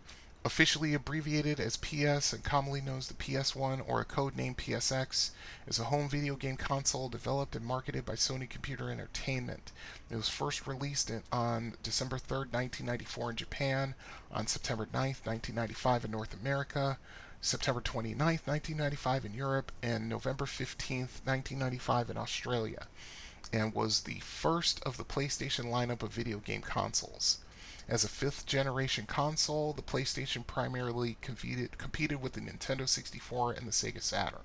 officially abbreviated as PS and commonly known as the PS1 or a code name PSX, is a home video game console developed and marketed by Sony Computer Entertainment. It was first released in, on December 3rd, 1994 in Japan, on September 9th, 1995 in North America, September 29, 1995 in Europe, and November 15, 1995 in Australia, and was the first of the PlayStation lineup of video game consoles. As a fifth generation console, the PlayStation primarily competed, competed with the Nintendo 64 and the Sega Saturn.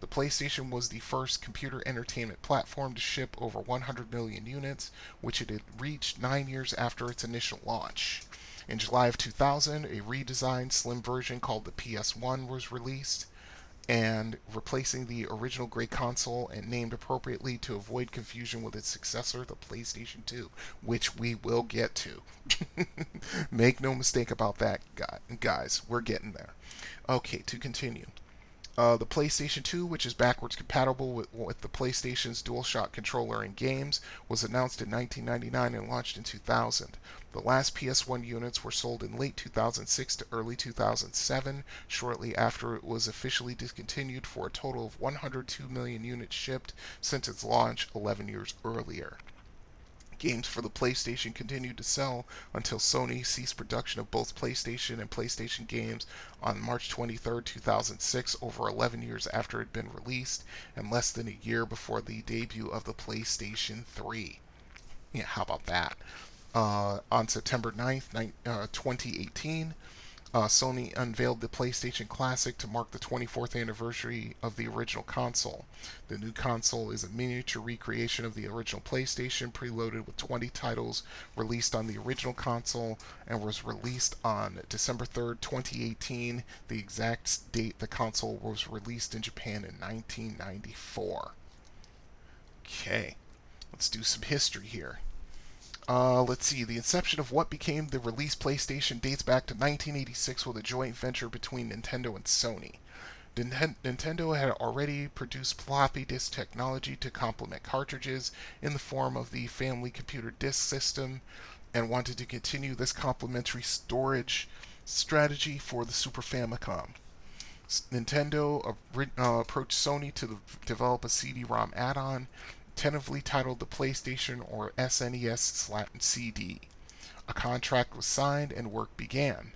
The PlayStation was the first computer entertainment platform to ship over 100 million units, which it had reached nine years after its initial launch. In July of 2000, a redesigned slim version called the PS1 was released and replacing the original gray console and named appropriately to avoid confusion with its successor, the PlayStation 2, which we will get to. Make no mistake about that, guys. We're getting there. Okay, to continue. Uh, the PlayStation 2, which is backwards compatible with, with the PlayStation's DualShock controller and games, was announced in 1999 and launched in 2000. The last PS1 units were sold in late 2006 to early 2007, shortly after it was officially discontinued for a total of 102 million units shipped since its launch 11 years earlier. Games for the PlayStation continued to sell until Sony ceased production of both PlayStation and PlayStation games on March 23, 2006, over 11 years after it had been released, and less than a year before the debut of the PlayStation 3. Yeah, how about that? Uh, on September 9th, uh, 2018, uh, Sony unveiled the PlayStation Classic to mark the 24th anniversary of the original console. The new console is a miniature recreation of the original PlayStation, preloaded with 20 titles released on the original console, and was released on December 3rd, 2018, the exact date the console was released in Japan in 1994. Okay, let's do some history here. Uh, let's see. The inception of what became the release PlayStation dates back to 1986 with a joint venture between Nintendo and Sony. Nintendo had already produced floppy disk technology to complement cartridges in the form of the Family Computer Disk System and wanted to continue this complementary storage strategy for the Super Famicom. Nintendo uh, approached Sony to develop a CD-ROM add-on tentatively titled the PlayStation or SNES CD. A contract was signed and work began.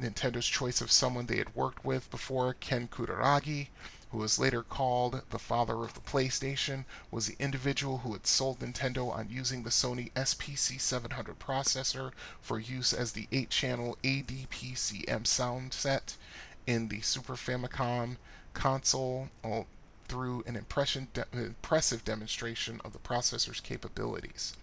Nintendo's choice of someone they had worked with before, Ken Kutaragi, who was later called the father of the PlayStation, was the individual who had sold Nintendo on using the Sony SPC 700 processor for use as the 8 channel ADPCM sound set in the Super Famicom console, through an de- impressive demonstration of the processor's capabilities.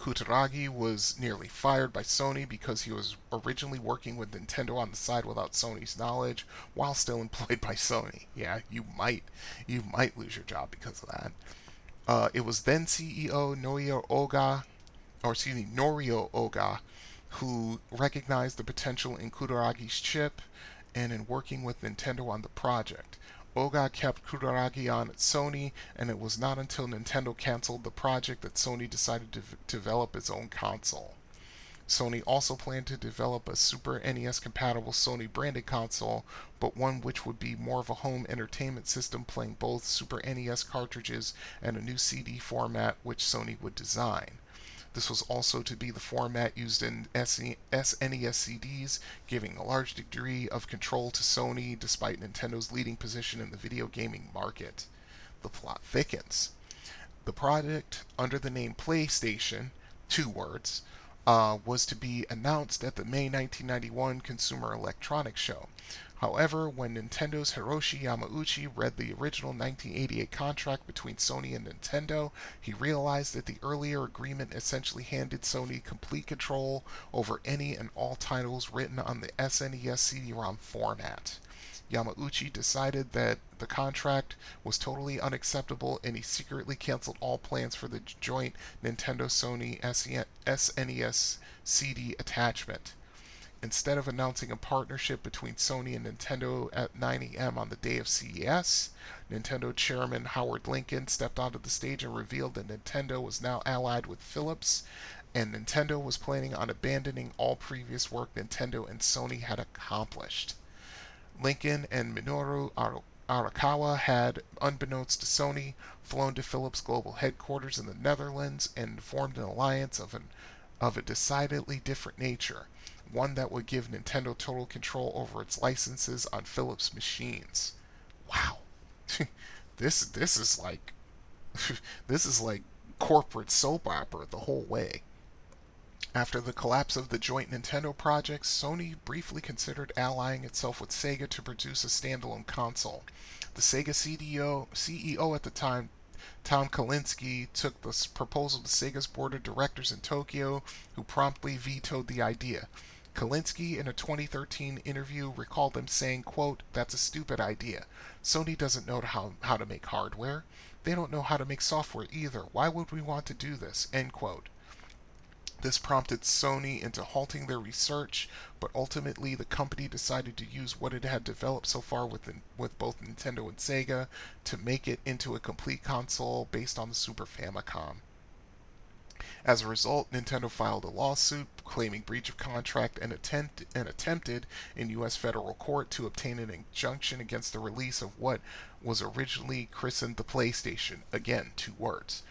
Kutaragi was nearly fired by Sony because he was originally working with Nintendo on the side without Sony's knowledge while still employed by Sony. Yeah, you might you might lose your job because of that. Uh, it was then CEO Norio Ohga, or excuse me, Norio Ohga, who recognized the potential in Kutaragi's chip and in working with Nintendo on the project. Ohga kept Kutaragi on at Sony, and it was not until Nintendo canceled the project that Sony decided to v- develop its own console. Sony also planned to develop a Super NES compatible Sony branded console, but one which would be more of a home entertainment system playing both Super NES cartridges and a new CD format which Sony would design. This was also to be the format used in SNES CDs, giving a large degree of control to Sony despite Nintendo's leading position in the video gaming market. The plot thickens. The product, under the name PlayStation, two words, uh, was to be announced at the May 1991 Consumer Electronics Show. However, when Nintendo's Hiroshi Yamauchi read the original 1988 contract between Sony and Nintendo, he realized that the earlier agreement essentially handed Sony complete control over any and all titles written on the SNES CD-ROM format. Yamauchi decided that the contract was totally unacceptable and he secretly canceled all plans for the joint Nintendo Sony SNES CD attachment. Instead of announcing a partnership between Sony and Nintendo at 9 a.m. on the day of CES, Nintendo chairman Howard Lincoln stepped onto the stage and revealed that Nintendo was now allied with Philips, and Nintendo was planning on abandoning all previous work Nintendo and Sony had accomplished. Lincoln and Minoru Arakawa had, unbeknownst to Sony, flown to Philips' global headquarters in the Netherlands and formed an alliance of, an, of a decidedly different nature one that would give Nintendo total control over its licenses on Philips machines. Wow. this this is like this is like corporate soap opera the whole way. After the collapse of the joint Nintendo project, Sony briefly considered allying itself with Sega to produce a standalone console. The Sega CDO, CEO at the time, Tom Kalinske, took this proposal to Sega's board of directors in Tokyo, who promptly vetoed the idea. Kalinske, in a 2013 interview, recalled them saying, quote, That's a stupid idea. Sony doesn't know how, how to make hardware. They don't know how to make software either. Why would we want to do this? End quote. This prompted Sony into halting their research, but ultimately the company decided to use what it had developed so far with, with both Nintendo and Sega to make it into a complete console based on the Super Famicom. As a result, Nintendo filed a lawsuit claiming breach of contract and, attempt, and attempted in U.S. federal court to obtain an injunction against the release of what was originally christened the PlayStation. Again, two words.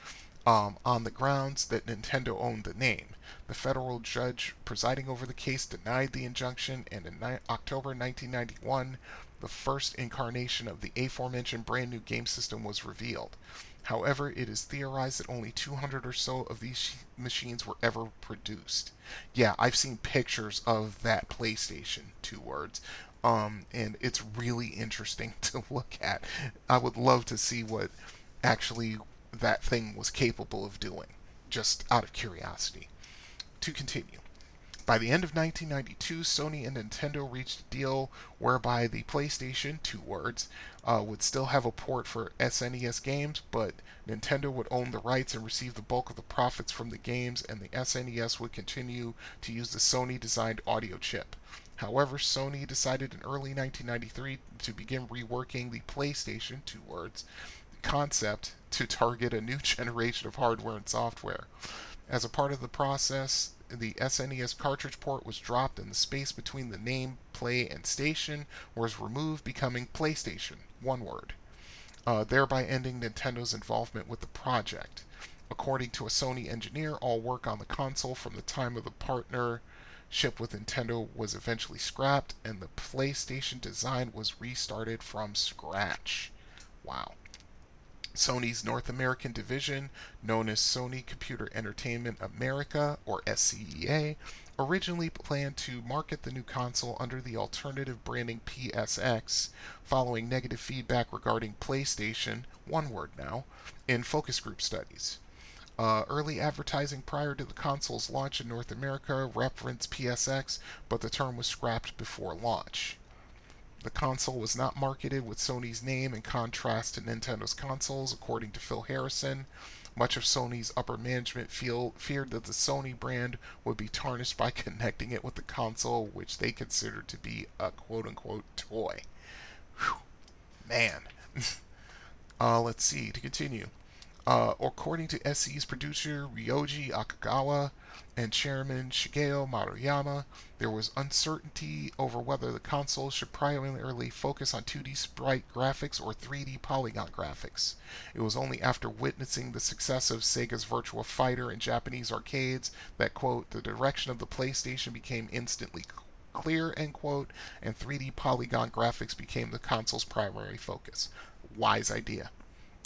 Um, on the grounds that Nintendo owned the name. The federal judge presiding over the case denied the injunction, and in ni- October 1991, the first incarnation of the aforementioned brand new game system was revealed. However, it is theorized that only 200 or so of these machines were ever produced. Yeah, I've seen pictures of that PlayStation, two words, um, and it's really interesting to look at. I would love to see what actually that thing was capable of doing, just out of curiosity. To continue. By the end of 1992, Sony and Nintendo reached a deal whereby the PlayStation, two words, uh, would still have a port for SNES games, but Nintendo would own the rights and receive the bulk of the profits from the games, and the SNES would continue to use the Sony designed audio chip. However, Sony decided in early 1993 to begin reworking the PlayStation, two words, concept to target a new generation of hardware and software. As a part of the process, the SNES cartridge port was dropped and the space between the name Play and Station was removed, becoming PlayStation, one word, uh, thereby ending Nintendo's involvement with the project. According to a Sony engineer, all work on the console from the time of the partnership with Nintendo was eventually scrapped, and the PlayStation design was restarted from scratch. Wow. Sony's North American division, known as Sony Computer Entertainment America, or SCEA, originally planned to market the new console under the alternative branding PSX, following negative feedback regarding PlayStation, one word now, in focus group studies. Uh, early advertising prior to the console's launch in North America referenced PSX, but the term was scrapped before launch. The console was not marketed with Sony's name in contrast to Nintendo's consoles, according to Phil Harrison. Much of Sony's upper management feel, feared that the Sony brand would be tarnished by connecting it with the console, which they considered to be a quote unquote toy. Whew. Man. uh, let's see, to continue. Uh, according to SC's producer Ryoji Akagawa and chairman Shigeo Maruyama, there was uncertainty over whether the console should primarily focus on 2D sprite graphics or 3D polygon graphics. It was only after witnessing the success of Sega's Virtua Fighter in Japanese arcades that, quote, the direction of the PlayStation became instantly clear, end quote, and 3D polygon graphics became the console's primary focus. Wise idea.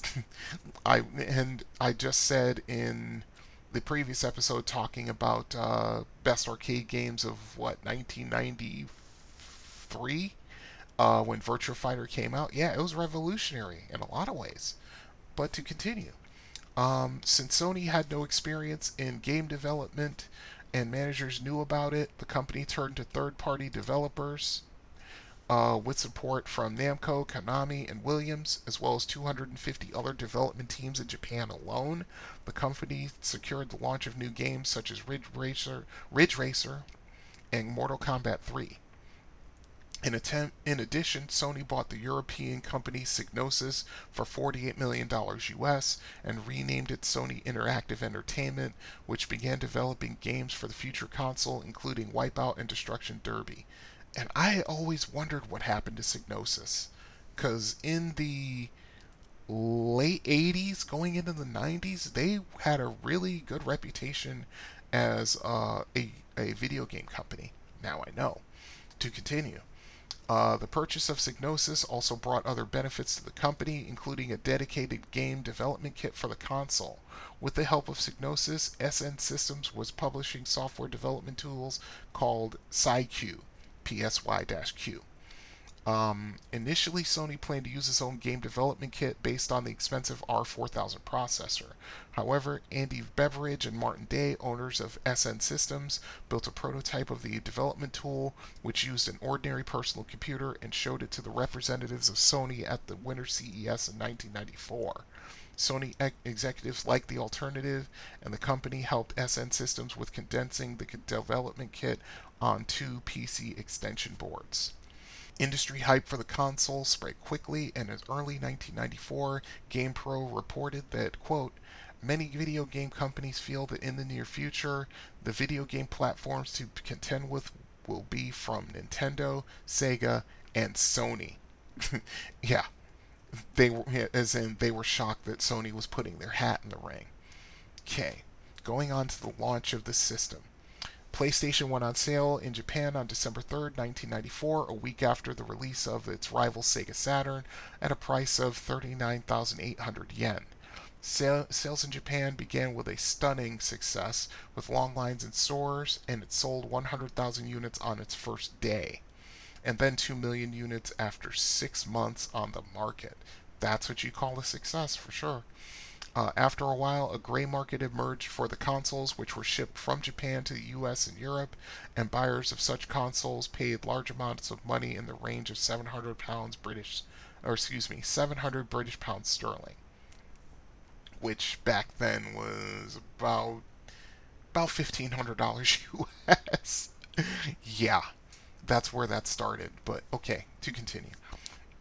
I and I just said in the previous episode talking about uh, best arcade games of what 1993 uh, when Virtua Fighter came out. Yeah, it was revolutionary in a lot of ways. But to continue, um, since Sony had no experience in game development and managers knew about it, the company turned to third-party developers uh, with support from Namco, Konami, and Williams, as well as 250 other development teams in Japan alone. The company secured the launch of new games such as Ridge Racer, Ridge Racer and Mortal Kombat 3. In, attempt, in addition, Sony bought the European company Psygnosis for $48 million US and renamed it Sony Interactive Entertainment, which began developing games for the future console, including Wipeout and Destruction Derby. And I always wondered what happened to Psygnosis. Because in the late 80s, going into the 90s, they had a really good reputation as uh, a, a video game company. Now I know. To continue. Uh, the purchase of Psygnosis also brought other benefits to the company, including a dedicated game development kit for the console. With the help of Psygnosis, SN Systems was publishing software development tools called PsyQ, PSY-Q. Um, initially, Sony planned to use its own game development kit based on the expensive R4000 processor. However, Andy Beveridge and Martin Day, owners of SN Systems, built a prototype of the development tool, which used an ordinary personal computer, and showed it to the representatives of Sony at the Winter CES in 1994. Sony ex- executives liked the alternative, and the company helped SN Systems with condensing the development kit on two PC extension boards. Industry hype for the console spread quickly, and in early 1994, GamePro reported that, quote, Many video game companies feel that in the near future, the video game platforms to contend with will be from Nintendo, Sega, and Sony. yeah, they were, as in they were shocked that Sony was putting their hat in the ring. Okay, going on to the launch of the system. PlayStation went on sale in Japan on December 3rd, 1994, a week after the release of its rival Sega Saturn, at a price of 39,800 yen. Sales in Japan began with a stunning success, with long lines in stores, and it sold 100,000 units on its first day, and then 2 million units after six months on the market. That's what you call a success for sure. Uh, after a while, a gray market emerged for the consoles, which were shipped from Japan to the US and Europe, and buyers of such consoles paid large amounts of money in the range of 700 pounds British, or excuse me, 700 British pounds sterling, which back then was about about $1,500 US. yeah, that's where that started. But okay, to continue.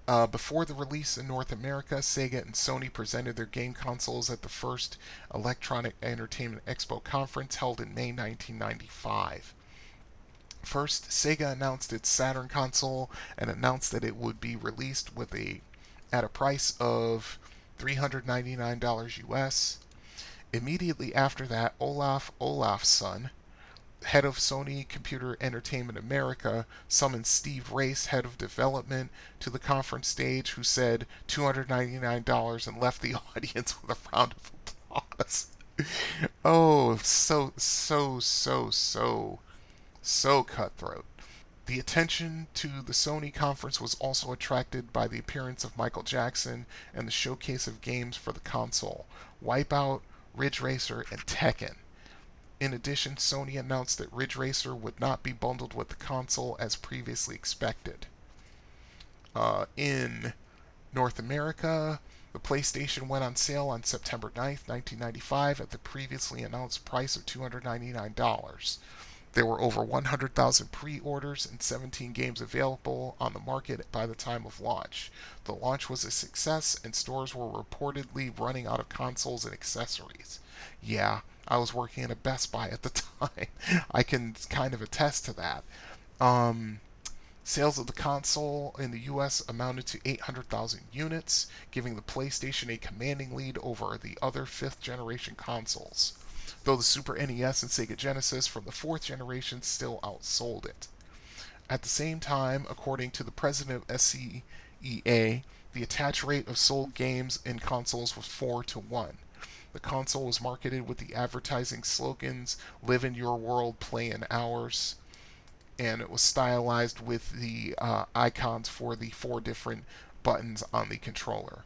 Uh, before the release in North America, Sega and Sony presented their game consoles at the first Electronic Entertainment Expo conference held in May 1995. First, Sega announced its Saturn console and announced that it would be released with a at a price of $399 US. Immediately after that, Olaf Olafsson, head of Sony Computer Entertainment America, summoned Steve Race, head of development, to the conference stage, who said $299 and left the audience with a round of applause. oh, so, so, so, so, so cutthroat. The attention to the Sony conference was also attracted by the appearance of Michael Jackson and the showcase of games for the console Wipeout, Ridge Racer, and Tekken. In addition, Sony announced that Ridge Racer would not be bundled with the console as previously expected. Uh, in North America, the PlayStation went on sale on September 9th, 1995, at the previously announced price of $299. There were over 100,000 pre orders and 17 games available on the market by the time of launch. The launch was a success, and stores were reportedly running out of consoles and accessories. Yeah, I was working at a Best Buy at the time. I can kind of attest to that. Um, sales of the console in the US amounted to 800,000 units, giving the PlayStation a commanding lead over the other fifth generation consoles, though the Super NES and Sega Genesis from the fourth generation still outsold it. At the same time, according to the president of SCEA, the attach rate of sold games in consoles was 4 to 1. The console was marketed with the advertising slogans Live in Your World, Play in Ours. And it was stylized with the uh, icons for the four different buttons on the controller.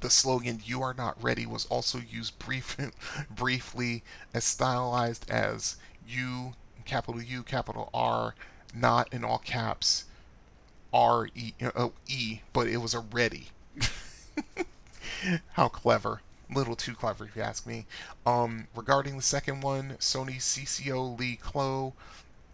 The slogan "You are not ready" was also used brief, briefly as stylized as You, capital U capital R, not in all caps R E oh, E, but it was a ready. How clever little too clever if you ask me. Um, regarding the second one, Sony's CCO Lee Clow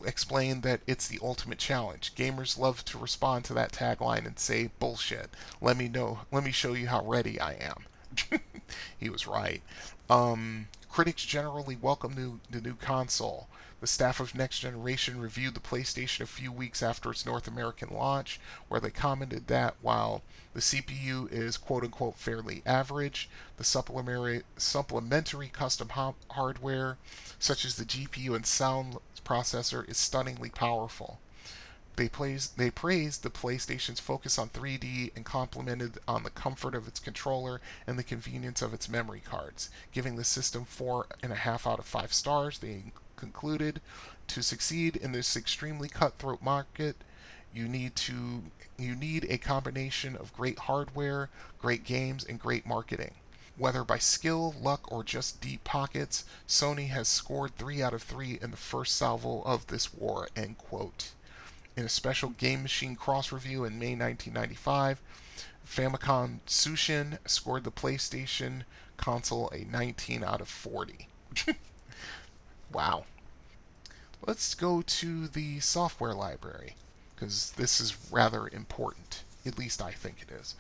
explained that it's the ultimate challenge. Gamers love to respond to that tagline and say bullshit. Let me know. Let me show you how ready I am. he was right. Um, critics generally welcome the, the new console. The staff of Next Generation reviewed the PlayStation a few weeks after its North American launch, where they commented that while the CPU is quote unquote fairly average, the supplementary, supplementary custom ha- hardware, such as the GPU and sound processor, is stunningly powerful. They praised, they praised the PlayStation's focus on 3D and complimented on the comfort of its controller and the convenience of its memory cards, giving the system four and a half out of five stars. They concluded, to succeed in this extremely cutthroat market, you need to you need a combination of great hardware, great games, and great marketing. Whether by skill, luck, or just deep pockets, Sony has scored 3 out of 3 in the first salvo of this war. End quote. In a special Game Machine cross review in May 1995, Famicom Tsushin scored the PlayStation console a 19 out of 40. wow. Let's go to the software library because this is rather important. At least I think it is.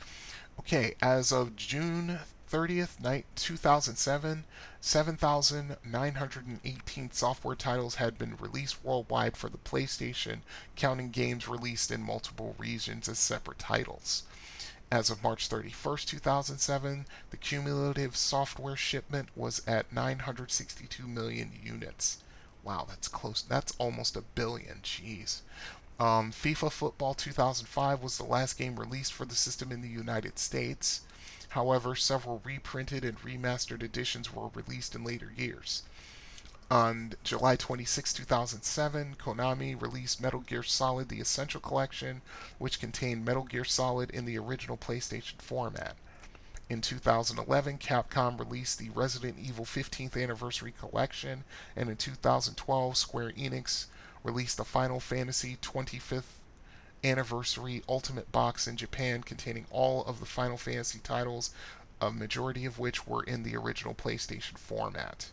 Okay, as of June 30th, night 2007, 7,918 software titles had been released worldwide for the PlayStation, counting games released in multiple regions as separate titles. As of March 31st, 2007, the cumulative software shipment was at 962 million units. Wow, that's close. That's almost a billion. Jeez. Um, FIFA Football 2005 was the last game released for the system in the United States. However, several reprinted and remastered editions were released in later years. On July 26, 2007, Konami released Metal Gear Solid The Essential Collection, which contained Metal Gear Solid in the original PlayStation format. In 2011, Capcom released the Resident Evil 15th Anniversary Collection, and in 2012, Square Enix released the Final Fantasy 25th Anniversary Ultimate Box in Japan containing all of the Final Fantasy titles, a majority of which were in the original PlayStation format.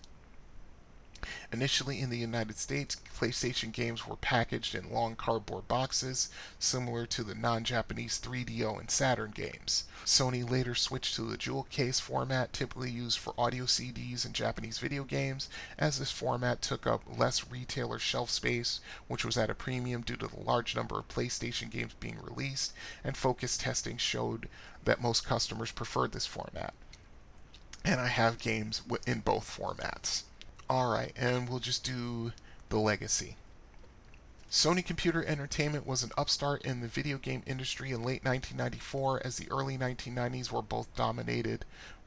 Initially in the United States, PlayStation games were packaged in long cardboard boxes, similar to the non Japanese 3DO and Saturn games. Sony later switched to the jewel case format typically used for audio CDs and Japanese video games, as this format took up less retailer shelf space, which was at a premium due to the large number of PlayStation games being released, and focus testing showed that most customers preferred this format. And I have games in both formats. Alright, and we'll just do the legacy. Sony Computer Entertainment was an upstart in the video game industry in late 1994 as the early 1990s were both dominated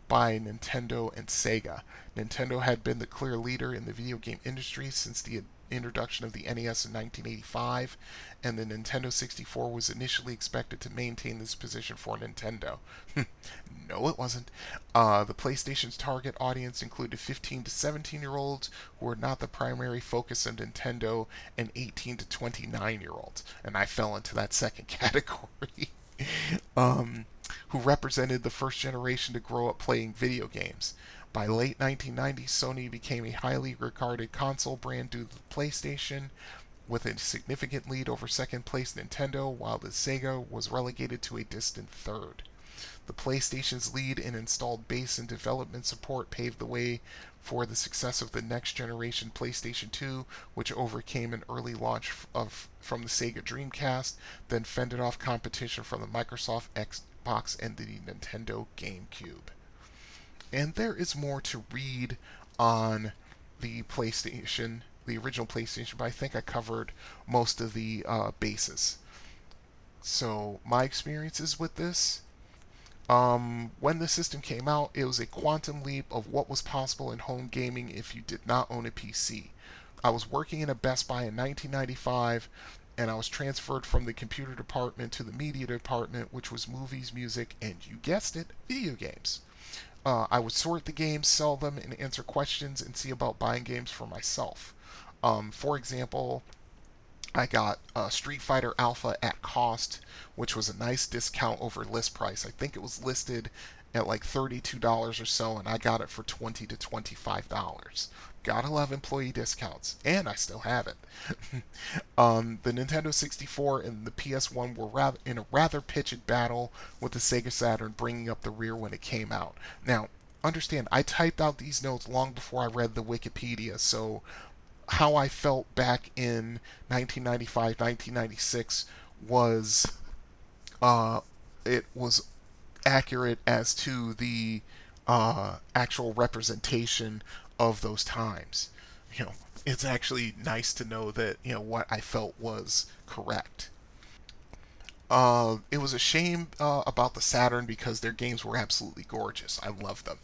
by Nintendo and Sega. Nintendo had been the clear leader in the video game industry since the introduction of the NES in 1985, and the Nintendo 64 was initially expected to maintain this position for Nintendo. no, it wasn't. Uh, the PlayStation's target audience included 15 to 17 year olds who were not the primary focus of Nintendo, and 18 to 29 year olds, and I fell into that second category. um, who represented the first generation to grow up playing video games. By late 1990, Sony became a highly regarded console brand due to the PlayStation, with a significant lead over second place Nintendo, while the Sega was relegated to a distant third. The PlayStation's lead in installed base and development support paved the way for the success of the next generation PlayStation 2, which overcame an early launch of from the Sega Dreamcast, then fended off competition from the Microsoft Xbox and the Nintendo GameCube. And there is more to read on the PlayStation, the original PlayStation, but I think I covered most of the uh, bases. So, my experiences with this um, when the system came out, it was a quantum leap of what was possible in home gaming if you did not own a PC. I was working in a Best Buy in 1995, and I was transferred from the computer department to the media department, which was movies, music, and you guessed it, video games. Uh, I would sort the games, sell them, and answer questions and see about buying games for myself. Um, for example, I got uh, Street Fighter Alpha at cost, which was a nice discount over list price. I think it was listed at like $32 or so, and I got it for 20 to $25. Gotta love employee discounts, and I still have it. um, the Nintendo 64 and the PS1 were rather, in a rather pitched battle with the Sega Saturn bringing up the rear when it came out. Now, understand, I typed out these notes long before I read the Wikipedia, so how I felt back in 1995, 1996 was uh, it was accurate as to the uh, actual representation of those times. You know, it's actually nice to know that you know what I felt was correct. Uh, it was a shame uh, about the Saturn because their games were absolutely gorgeous. I love them.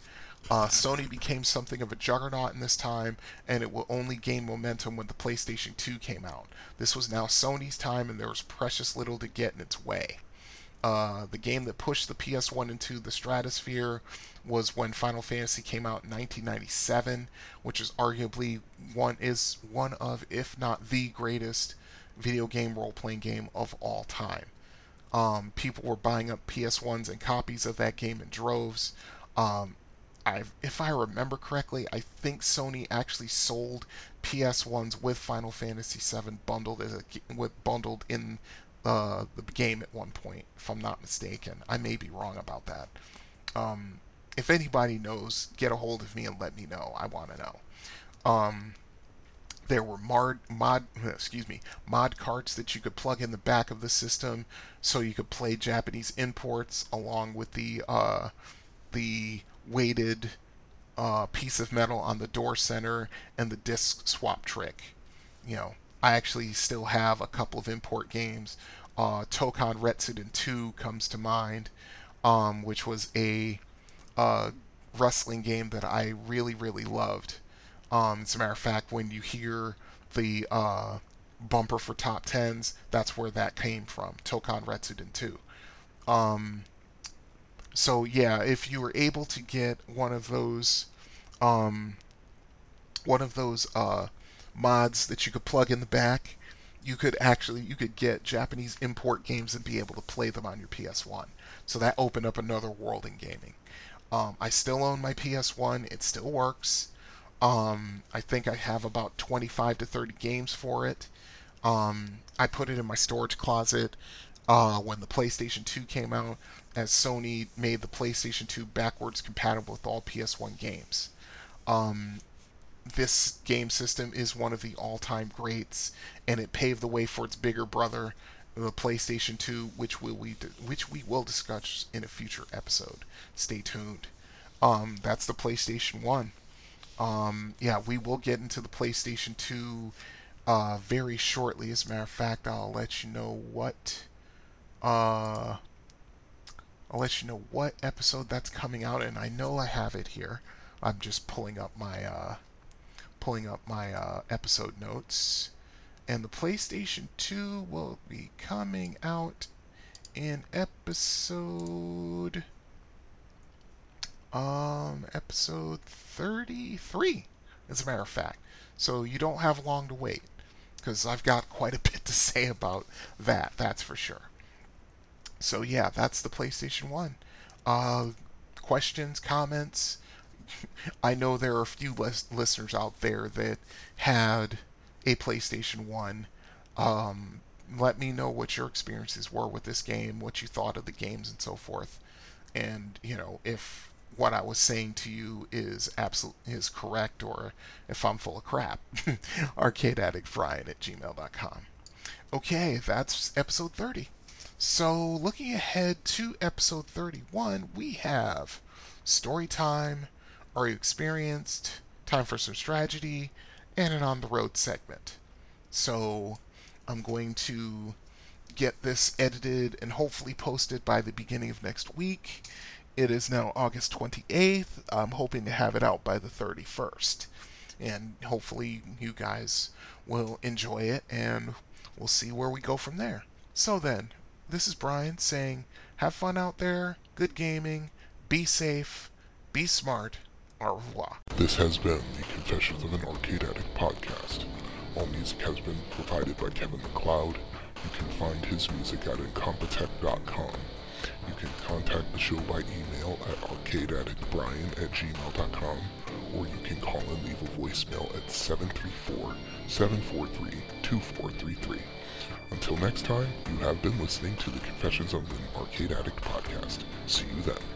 Uh, Sony became something of a juggernaut in this time, and it will only gain momentum when the PlayStation 2 came out. This was now Sony's time, and there was precious little to get in its way. Uh, the game that pushed the PS1 into the stratosphere was when Final Fantasy came out in 1997, which is arguably one is one of, if not the greatest, video game role-playing game of all time. Um, people were buying up PS1s and copies of that game in droves. Um, if I remember correctly, I think Sony actually sold PS1s with Final Fantasy VII bundled as a, with bundled in uh, the game at one point, if I'm not mistaken. I may be wrong about that. Um, if anybody knows, get a hold of me and let me know. I want to know. Um, there were mod, mod, excuse me, mod carts that you could plug in the back of the system, so you could play Japanese imports along with the uh, the weighted uh, piece of metal on the door center and the disc swap trick. You know, I actually still have a couple of import games. Uh, Toukon Retsuden 2 comes to mind, um, which was a uh, wrestling game that I really, really loved. Um, as a matter of fact, when you hear the uh, bumper for top tens, that's where that came from. Toukon Retsuden 2. Um, so yeah, if you were able to get one of those, um, one of those uh, mods that you could plug in the back, you could actually you could get Japanese import games and be able to play them on your PS1. So that opened up another world in gaming. Um, I still own my PS1; it still works. Um, I think I have about 25 to 30 games for it. Um, I put it in my storage closet uh, when the PlayStation 2 came out, as Sony made the PlayStation 2 backwards compatible with all PS1 games. Um, this game system is one of the all-time greats, and it paved the way for its bigger brother, the PlayStation 2, which we, we which we will discuss in a future episode. Stay tuned. Um, that's the PlayStation 1. Um, yeah, we will get into the PlayStation 2 uh, very shortly. As a matter of fact, I'll let you know what uh, I'll let you know what episode that's coming out, and I know I have it here. I'm just pulling up my uh, pulling up my uh, episode notes, and the PlayStation 2 will be coming out in episode um episode 33 as a matter of fact so you don't have long to wait because I've got quite a bit to say about that that's for sure so yeah, that's the PlayStation 1. Uh, questions, comments? I know there are a few lis- listeners out there that had a PlayStation 1. Um, let me know what your experiences were with this game, what you thought of the games, and so forth. And you know, if what I was saying to you is absolute is correct, or if I'm full of crap, arcade addict Brian at gmail.com. Okay, that's episode 30. So, looking ahead to episode 31, we have story time, are you experienced, time for some strategy, and an on the road segment. So, I'm going to get this edited and hopefully posted by the beginning of next week. It is now August 28th. I'm hoping to have it out by the 31st. And hopefully, you guys will enjoy it and we'll see where we go from there. So, then, this is Brian saying, have fun out there, good gaming, be safe, be smart, au revoir. This has been the Confessions of an Arcade Addict podcast. All music has been provided by Kevin MacLeod. You can find his music at incompetech.com. You can contact the show by email at arcadeaddictbrian at gmail.com or you can call and leave a voicemail at 734 743 2433. Until next time, you have been listening to the Confessions of an Arcade Addict podcast. See you then.